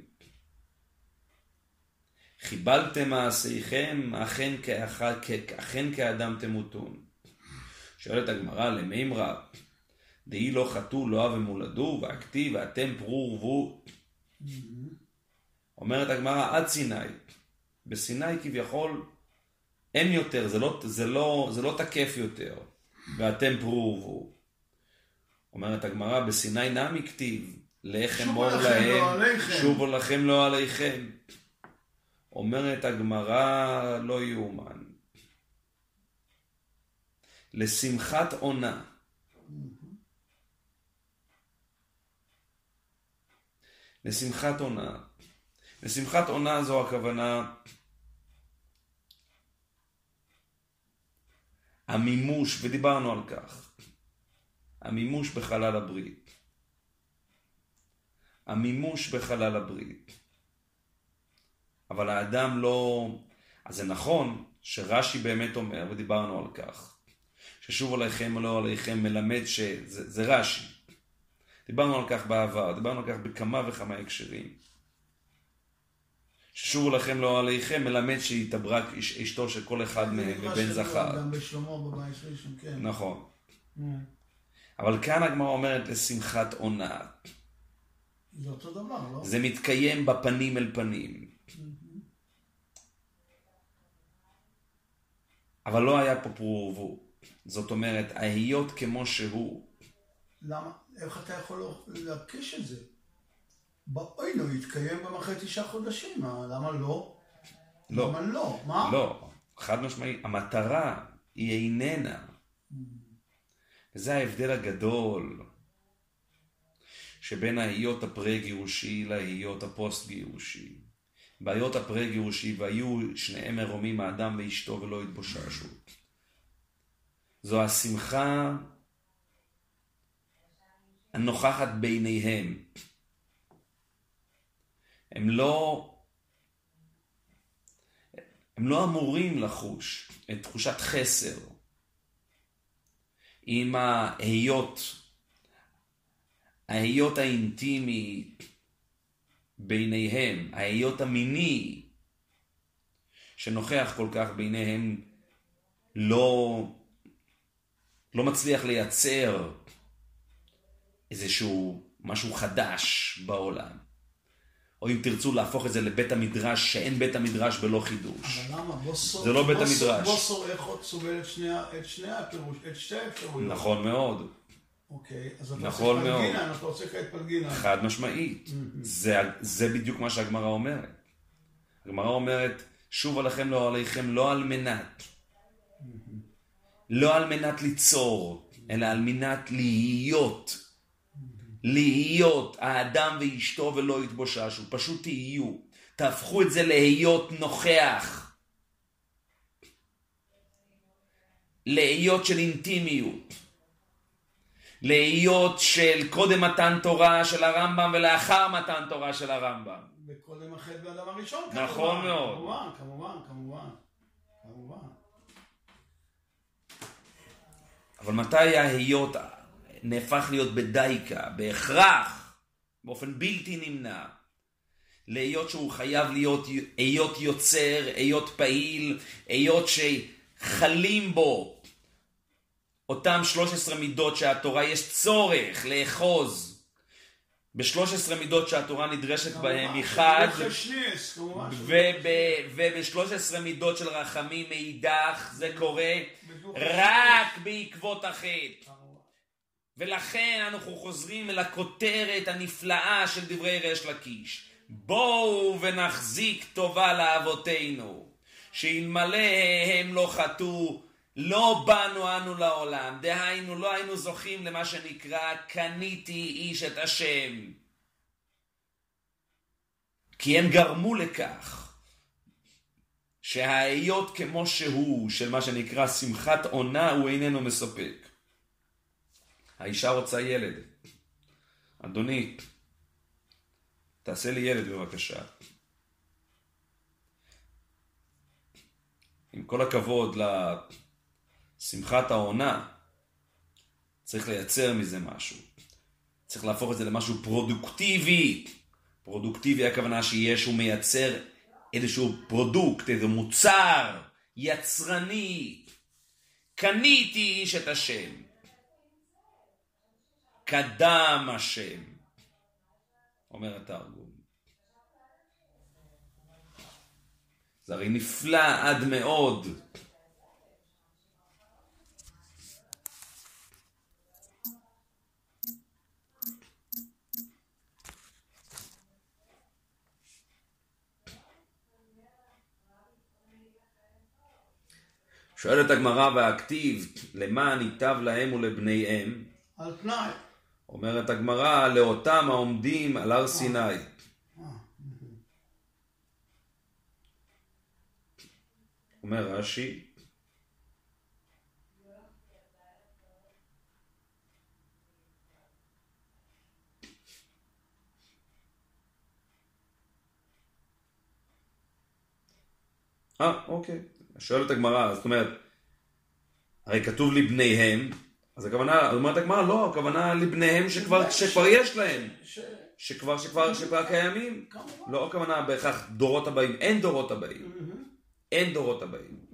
חיבלתם מעשיכם, אכן, כאח... אכן כאדם תמותון. שואלת הגמרא, למימרא, דהי לא חטאו, לא אב ומולדו, והכתיב, ואתם פרו ורבו. אומרת הגמרא, עד סיני. בסיני כביכול אין יותר, זה לא, זה לא, זה לא תקף יותר. ואתם פרו ורבו. אומרת הגמרא, בסיני נמי כתיב, לחם שובו מור לכם להם, לא. שובו לכם לא עליכם. אומרת הגמרא, לא יאומן. לשמחת עונה. לשמחת עונה. לשמחת עונה זו הכוונה המימוש, ודיברנו על כך, המימוש בחלל הברית. המימוש בחלל הברית. אבל האדם לא... אז זה נכון שרש"י באמת אומר, ודיברנו על כך, ששוב עליכם או לא עליכם מלמד שזה רש"י. דיברנו על כך בעבר, דיברנו על כך בכמה וכמה הקשרים. ששובו לכם לא עליכם, מלמד שהתעברה אשתו של כל אחד מהם ובן זכר. גם בשלמה בבית ראשון, כן. נכון. אבל כאן הגמרא אומרת לשמחת עונה. זה אותו דבר, לא? זה מתקיים בפנים אל פנים. אבל לא היה פה פרו זאת אומרת, ההיות כמו שהוא. למה? איך אתה יכול להקיש את זה? באוינו יתקיים גם אחרי תשעה חודשים, למה לא? לא. למה לא? מה? לא, חד משמעי. המטרה היא איננה. וזה ההבדל הגדול שבין ההיות הפרה-גירושי להיות הפוסט-גירושי. בהיות הפרה-גירושי והיו שניהם מרומים האדם ואשתו ולא התבוששו. זו השמחה הנוכחת ביניהם. הם לא, הם לא אמורים לחוש את תחושת חסר עם ההיות, ההיות האינטימי ביניהם, ההיות המיני שנוכח כל כך ביניהם, לא, לא מצליח לייצר איזשהו משהו חדש בעולם. או אם תרצו להפוך את זה לבית המדרש, שאין בית המדרש בלא חידוש. אבל למה? בוסו, זה לא בית בוסו, המדרש. בוסו איכות סובל את שני, את שני הפירוש, את שתי האפשרויות. נכון מאוד, אוקיי, אז אתה נכון מאוד. פלגינה, אתה רוצה כעת פלגינה. חד משמעית. זה, זה בדיוק מה שהגמרא אומרת. הגמרא אומרת, שוב עליכם לא עליכם, לא על מנת. לא על מנת ליצור, אלא על מנת להיות. להיות האדם ואשתו ולא יתבוששו, פשוט תהיו. תהפכו את זה להיות נוכח. להיות של אינטימיות. להיות של קודם מתן תורה של הרמב"ם ולאחר מתן תורה של הרמב"ם. וקודם החטא באדם הראשון, נכון כמובן, מאוד. כמובן, כמובן, כמובן, כמובן. אבל מתי ההיות נהפך להיות בדייקה, בהכרח, באופן בלתי נמנע, להיות שהוא חייב להיות היות יוצר, היות פעיל, היות שחלים בו אותם 13 מידות שהתורה יש צורך לאחוז. ב-13 מידות שהתורה נדרשת בהם כמובן, מחד, כמובן. וב-13 מידות של רחמים מאידך, זה קורה. רק בעקבות החטא. כמובן. ולכן אנחנו חוזרים אל הכותרת הנפלאה של דברי ריש לקיש. בואו ונחזיק טובה לאבותינו, שאלמלא הם לא חטאו, לא באנו אנו לעולם. דהיינו, לא היינו זוכים למה שנקרא, קניתי איש את השם. כי הם גרמו לכך שההיות כמו שהוא, של מה שנקרא שמחת עונה, הוא איננו מספק. האישה רוצה ילד. אדוני, תעשה לי ילד בבקשה. עם כל הכבוד לשמחת העונה, צריך לייצר מזה משהו. צריך להפוך את זה למשהו פרודוקטיבי. פרודוקטיבי הכוונה שיש, הוא מייצר איזשהו product, איזה מוצר יצרני. קניתי איש את השם. קדם השם, אומר התרגום. זה הרי נפלא עד מאוד. שואלת הגמרא והכתיב, למען ייטב להם ולבניהם? על תנאי. אומרת הגמרא, לאותם העומדים על הר סיני. אומר רש"י, אה, אוקיי. שואלת הגמרא, זאת אומרת, הרי כתוב לבניהם, אז הכוונה, אומרת הגמרא, לא, הכוונה לבניהם שכבר, שכבר יש להם. ש... שכבר, שכבר, שכבר קיימים. כמובן. לא הכוונה בהכרח דורות הבאים, אין דורות הבאים. אין דורות הבאים.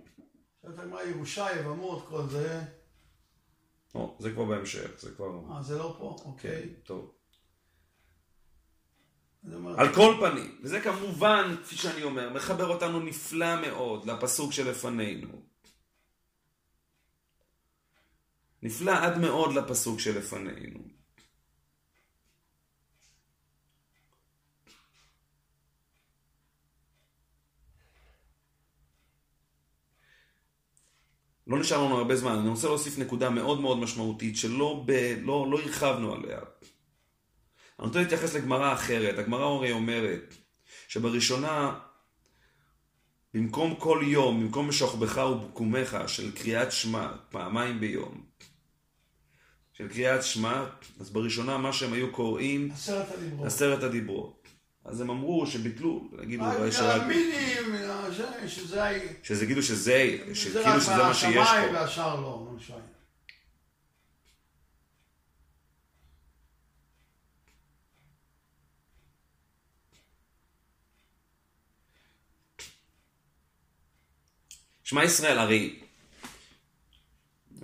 שואלת הגמרא ירושה, יבמות, כל זה. או, זה כבר בהמשך, זה כבר... אה, זה לא פה? כן, אוקיי. טוב. על כל פנים, וזה כמובן, כפי שאני אומר, מחבר אותנו נפלא מאוד לפסוק שלפנינו. נפלא עד מאוד לפסוק שלפנינו. לא נשאר לנו הרבה זמן, אני רוצה להוסיף נקודה מאוד מאוד משמעותית שלא ב, לא, לא הרחבנו עליה. אני רוצה להתייחס לגמרא אחרת. הגמרא הרי אומרת שבראשונה, במקום כל יום, במקום משוכבך ובקומך של קריאת שמע פעמיים ביום, של קריאת שמע, אז בראשונה מה שהם היו קוראים עשרת הדיברות. עשרת הדיברות. אז הם אמרו שביטלו, הגידו רק אולי שרק, מהמינים, מהזה, שזה שזה כאילו שזה, זה שכאילו רק שזה מה שיש מהשמיים פה. והשאר לא, לא משנה. שמע ישראל, הרי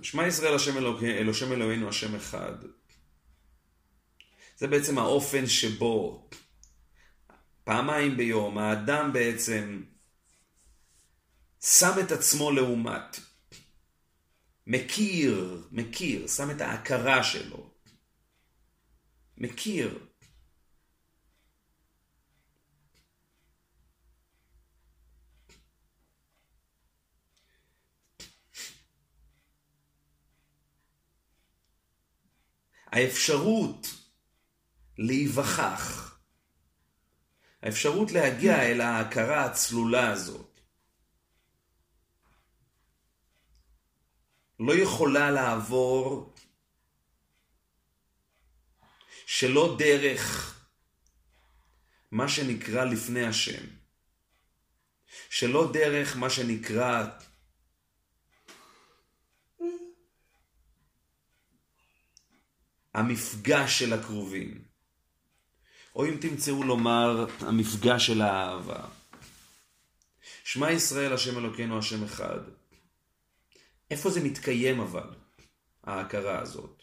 שמע ישראל השם אלוקי- אלוהים אלוהינו השם אחד. זה בעצם האופן שבו פעמיים ביום האדם בעצם שם את עצמו לעומת. מכיר, מכיר, שם את ההכרה שלו. מכיר. האפשרות להיווכח, האפשרות להגיע אל ההכרה הצלולה הזאת, לא יכולה לעבור שלא דרך מה שנקרא לפני השם, שלא דרך מה שנקרא המפגש של הקרובים, או אם תמצאו לומר המפגש של האהבה. שמע ישראל השם אלוקינו השם אחד. איפה זה מתקיים אבל, ההכרה הזאת?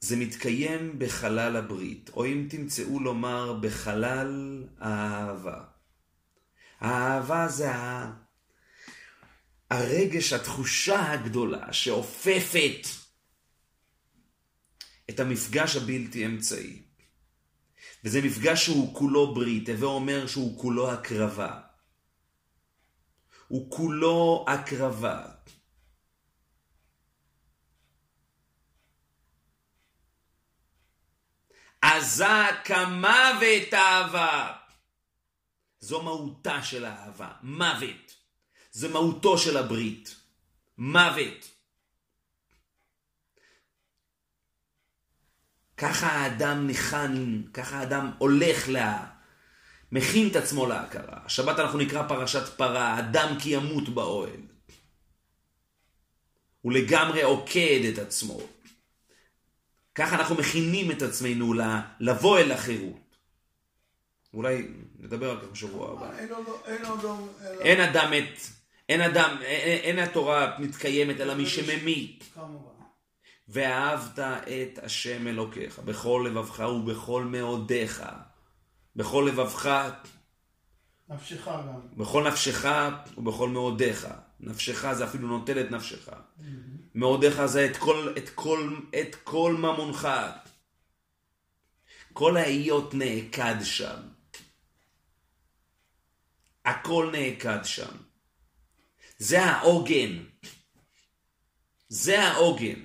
זה מתקיים בחלל הברית, או אם תמצאו לומר בחלל האהבה. האהבה זה ה... הרגש, התחושה הגדולה שאופפת את המפגש הבלתי אמצעי. וזה מפגש שהוא כולו ברית, הווה אומר שהוא כולו הקרבה. הוא כולו הקרבה. עזה כמוות אהבה. זו מהותה של האהבה, מוות. זה מהותו של הברית. מוות. ככה האדם ניחן, ככה האדם הולך לה... מכין את עצמו להכרה. השבת אנחנו נקרא פרשת פרה, אדם כי ימות באוהל. הוא לגמרי עוקד את עצמו. ככה אנחנו מכינים את עצמנו לבוא אל החירות. אולי נדבר על כך בשבוע הבא. אין עוד, אין עוד, אלא- אין אדם מת, אין אדם, אין, אין התורה מתקיימת אלא מי שממית. ואהבת את השם אלוקיך בכל לבבך ובכל מאודיך. בכל לבבך, נפשך גם. בכל נפשך ובכל מאודיך. נפשך זה אפילו נוטל את נפשך. מאודיך זה את כל, את כל, את כל ממונך. כל ההיות נעקד שם. הכל נעקד שם. זה העוגן. זה העוגן.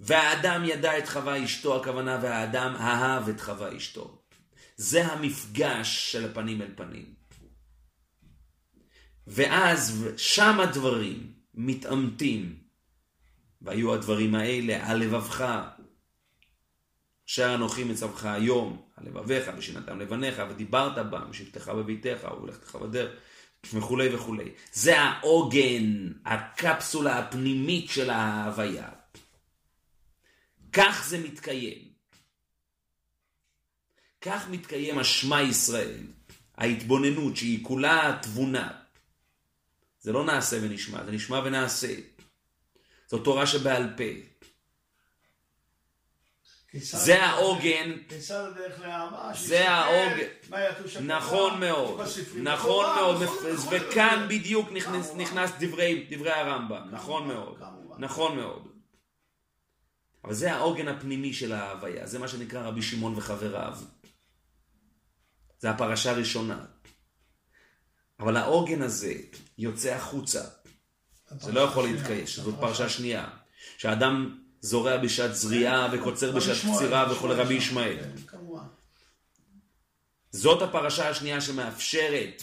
והאדם ידע את חווה אשתו, הכוונה והאדם אהב את חווה אשתו. זה המפגש של פנים אל פנים. ואז שם הדברים מתעמתים. והיו הדברים האלה על לבבך. אשר אנוכי מצווך היום, על לבביך ושנתם לבניך, ודיברת בם, בשבתך בביתך, ובלכתך בדרך, וכולי וכולי. זה העוגן, הקפסולה הפנימית של ההוויה. כך זה מתקיים. כך מתקיים השמע ישראל, ההתבוננות שהיא כולה תבונה. זה לא נעשה ונשמע, זה נשמע ונעשה. זו תורה שבעל פה. זה העוגן. הדרך? זה העוגן. נכון מאוד, נכון מאוד, וכאן בדיוק נכנס דברי הרמב"ם, נכון מאוד, נכון מאוד. אבל זה העוגן הפנימי של ההוויה, זה מה שנקרא רבי שמעון וחבריו. זה הפרשה הראשונה. אבל העוגן הזה יוצא החוצה. זה לא יכול להתקיים, זאת פרשה שנייה. שהאדם זורע בשעת זריעה וקוצר בשעת קצירה וכל רבי ישמעאל. כן, זאת הפרשה השנייה שמאפשרת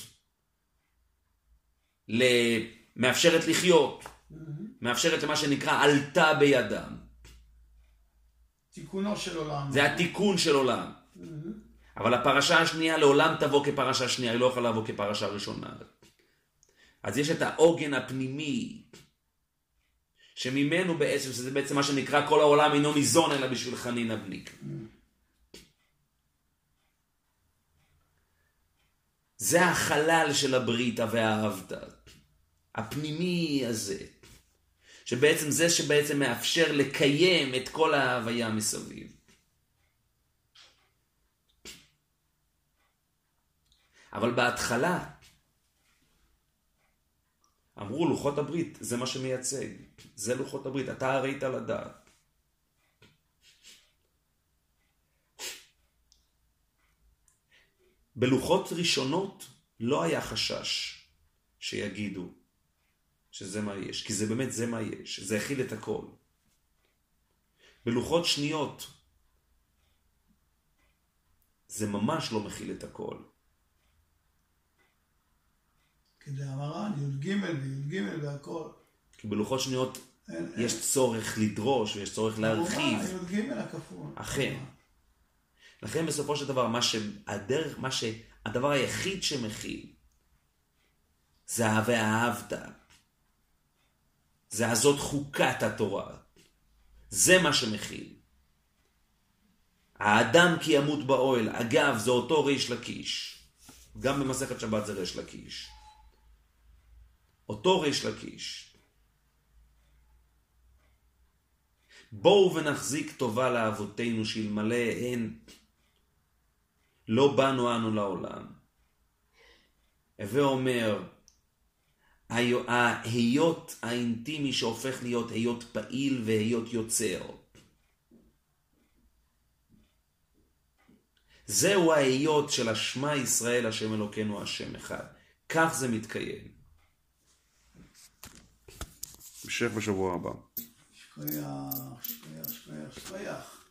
מאפשרת לחיות, מאפשרת למה שנקרא עלתה בידם. תיקונו של עולם. זה התיקון של עולם. אבל הפרשה השנייה לעולם תבוא כפרשה שנייה, היא לא יכולה לבוא כפרשה ראשונה. אז יש את העוגן הפנימי, שממנו בעצם, שזה בעצם מה שנקרא כל העולם אינו ניזון אלא בשביל חנין אבניק. זה החלל של הברית והאהבת. הפנימי הזה. שבעצם זה שבעצם מאפשר לקיים את כל ההוויה מסביב. אבל בהתחלה אמרו לוחות הברית, זה מה שמייצג, זה לוחות הברית, אתה הראית לדעת. בלוחות ראשונות לא היה חשש שיגידו שזה מה יש, כי זה באמת זה מה יש, זה הכיל את הכל. בלוחות שניות זה ממש לא מכיל את הכל. כדאמרן, י"ג וי"ג והכל. כי בלוחות שניות אין, יש אין. צורך לדרוש ויש צורך להרחיב. י"ג הכפול. אכן. לכן בסופו של דבר, מה שהדרך, מה שהדבר היחיד שמכיל, זה ה"ואהבת". זה הזאת חוקת התורה. זה מה שמכיל. האדם כי ימות באוהל, אגב, זה אותו ריש לקיש. גם במסכת שבת זה ריש לקיש. אותו ריש לקיש. בואו ונחזיק טובה לאבותינו שאלמלא הן לא באנו אנו לעולם. הווה אומר, ההיות האינטימי שהופך להיות היות פעיל והיות יוצר. זהו ההיות של השמע ישראל השם אלוקינו השם אחד. כך זה מתקיים. המשך בשבוע הבא. שכוייח, שכוייח, שכוייח, שכוייח.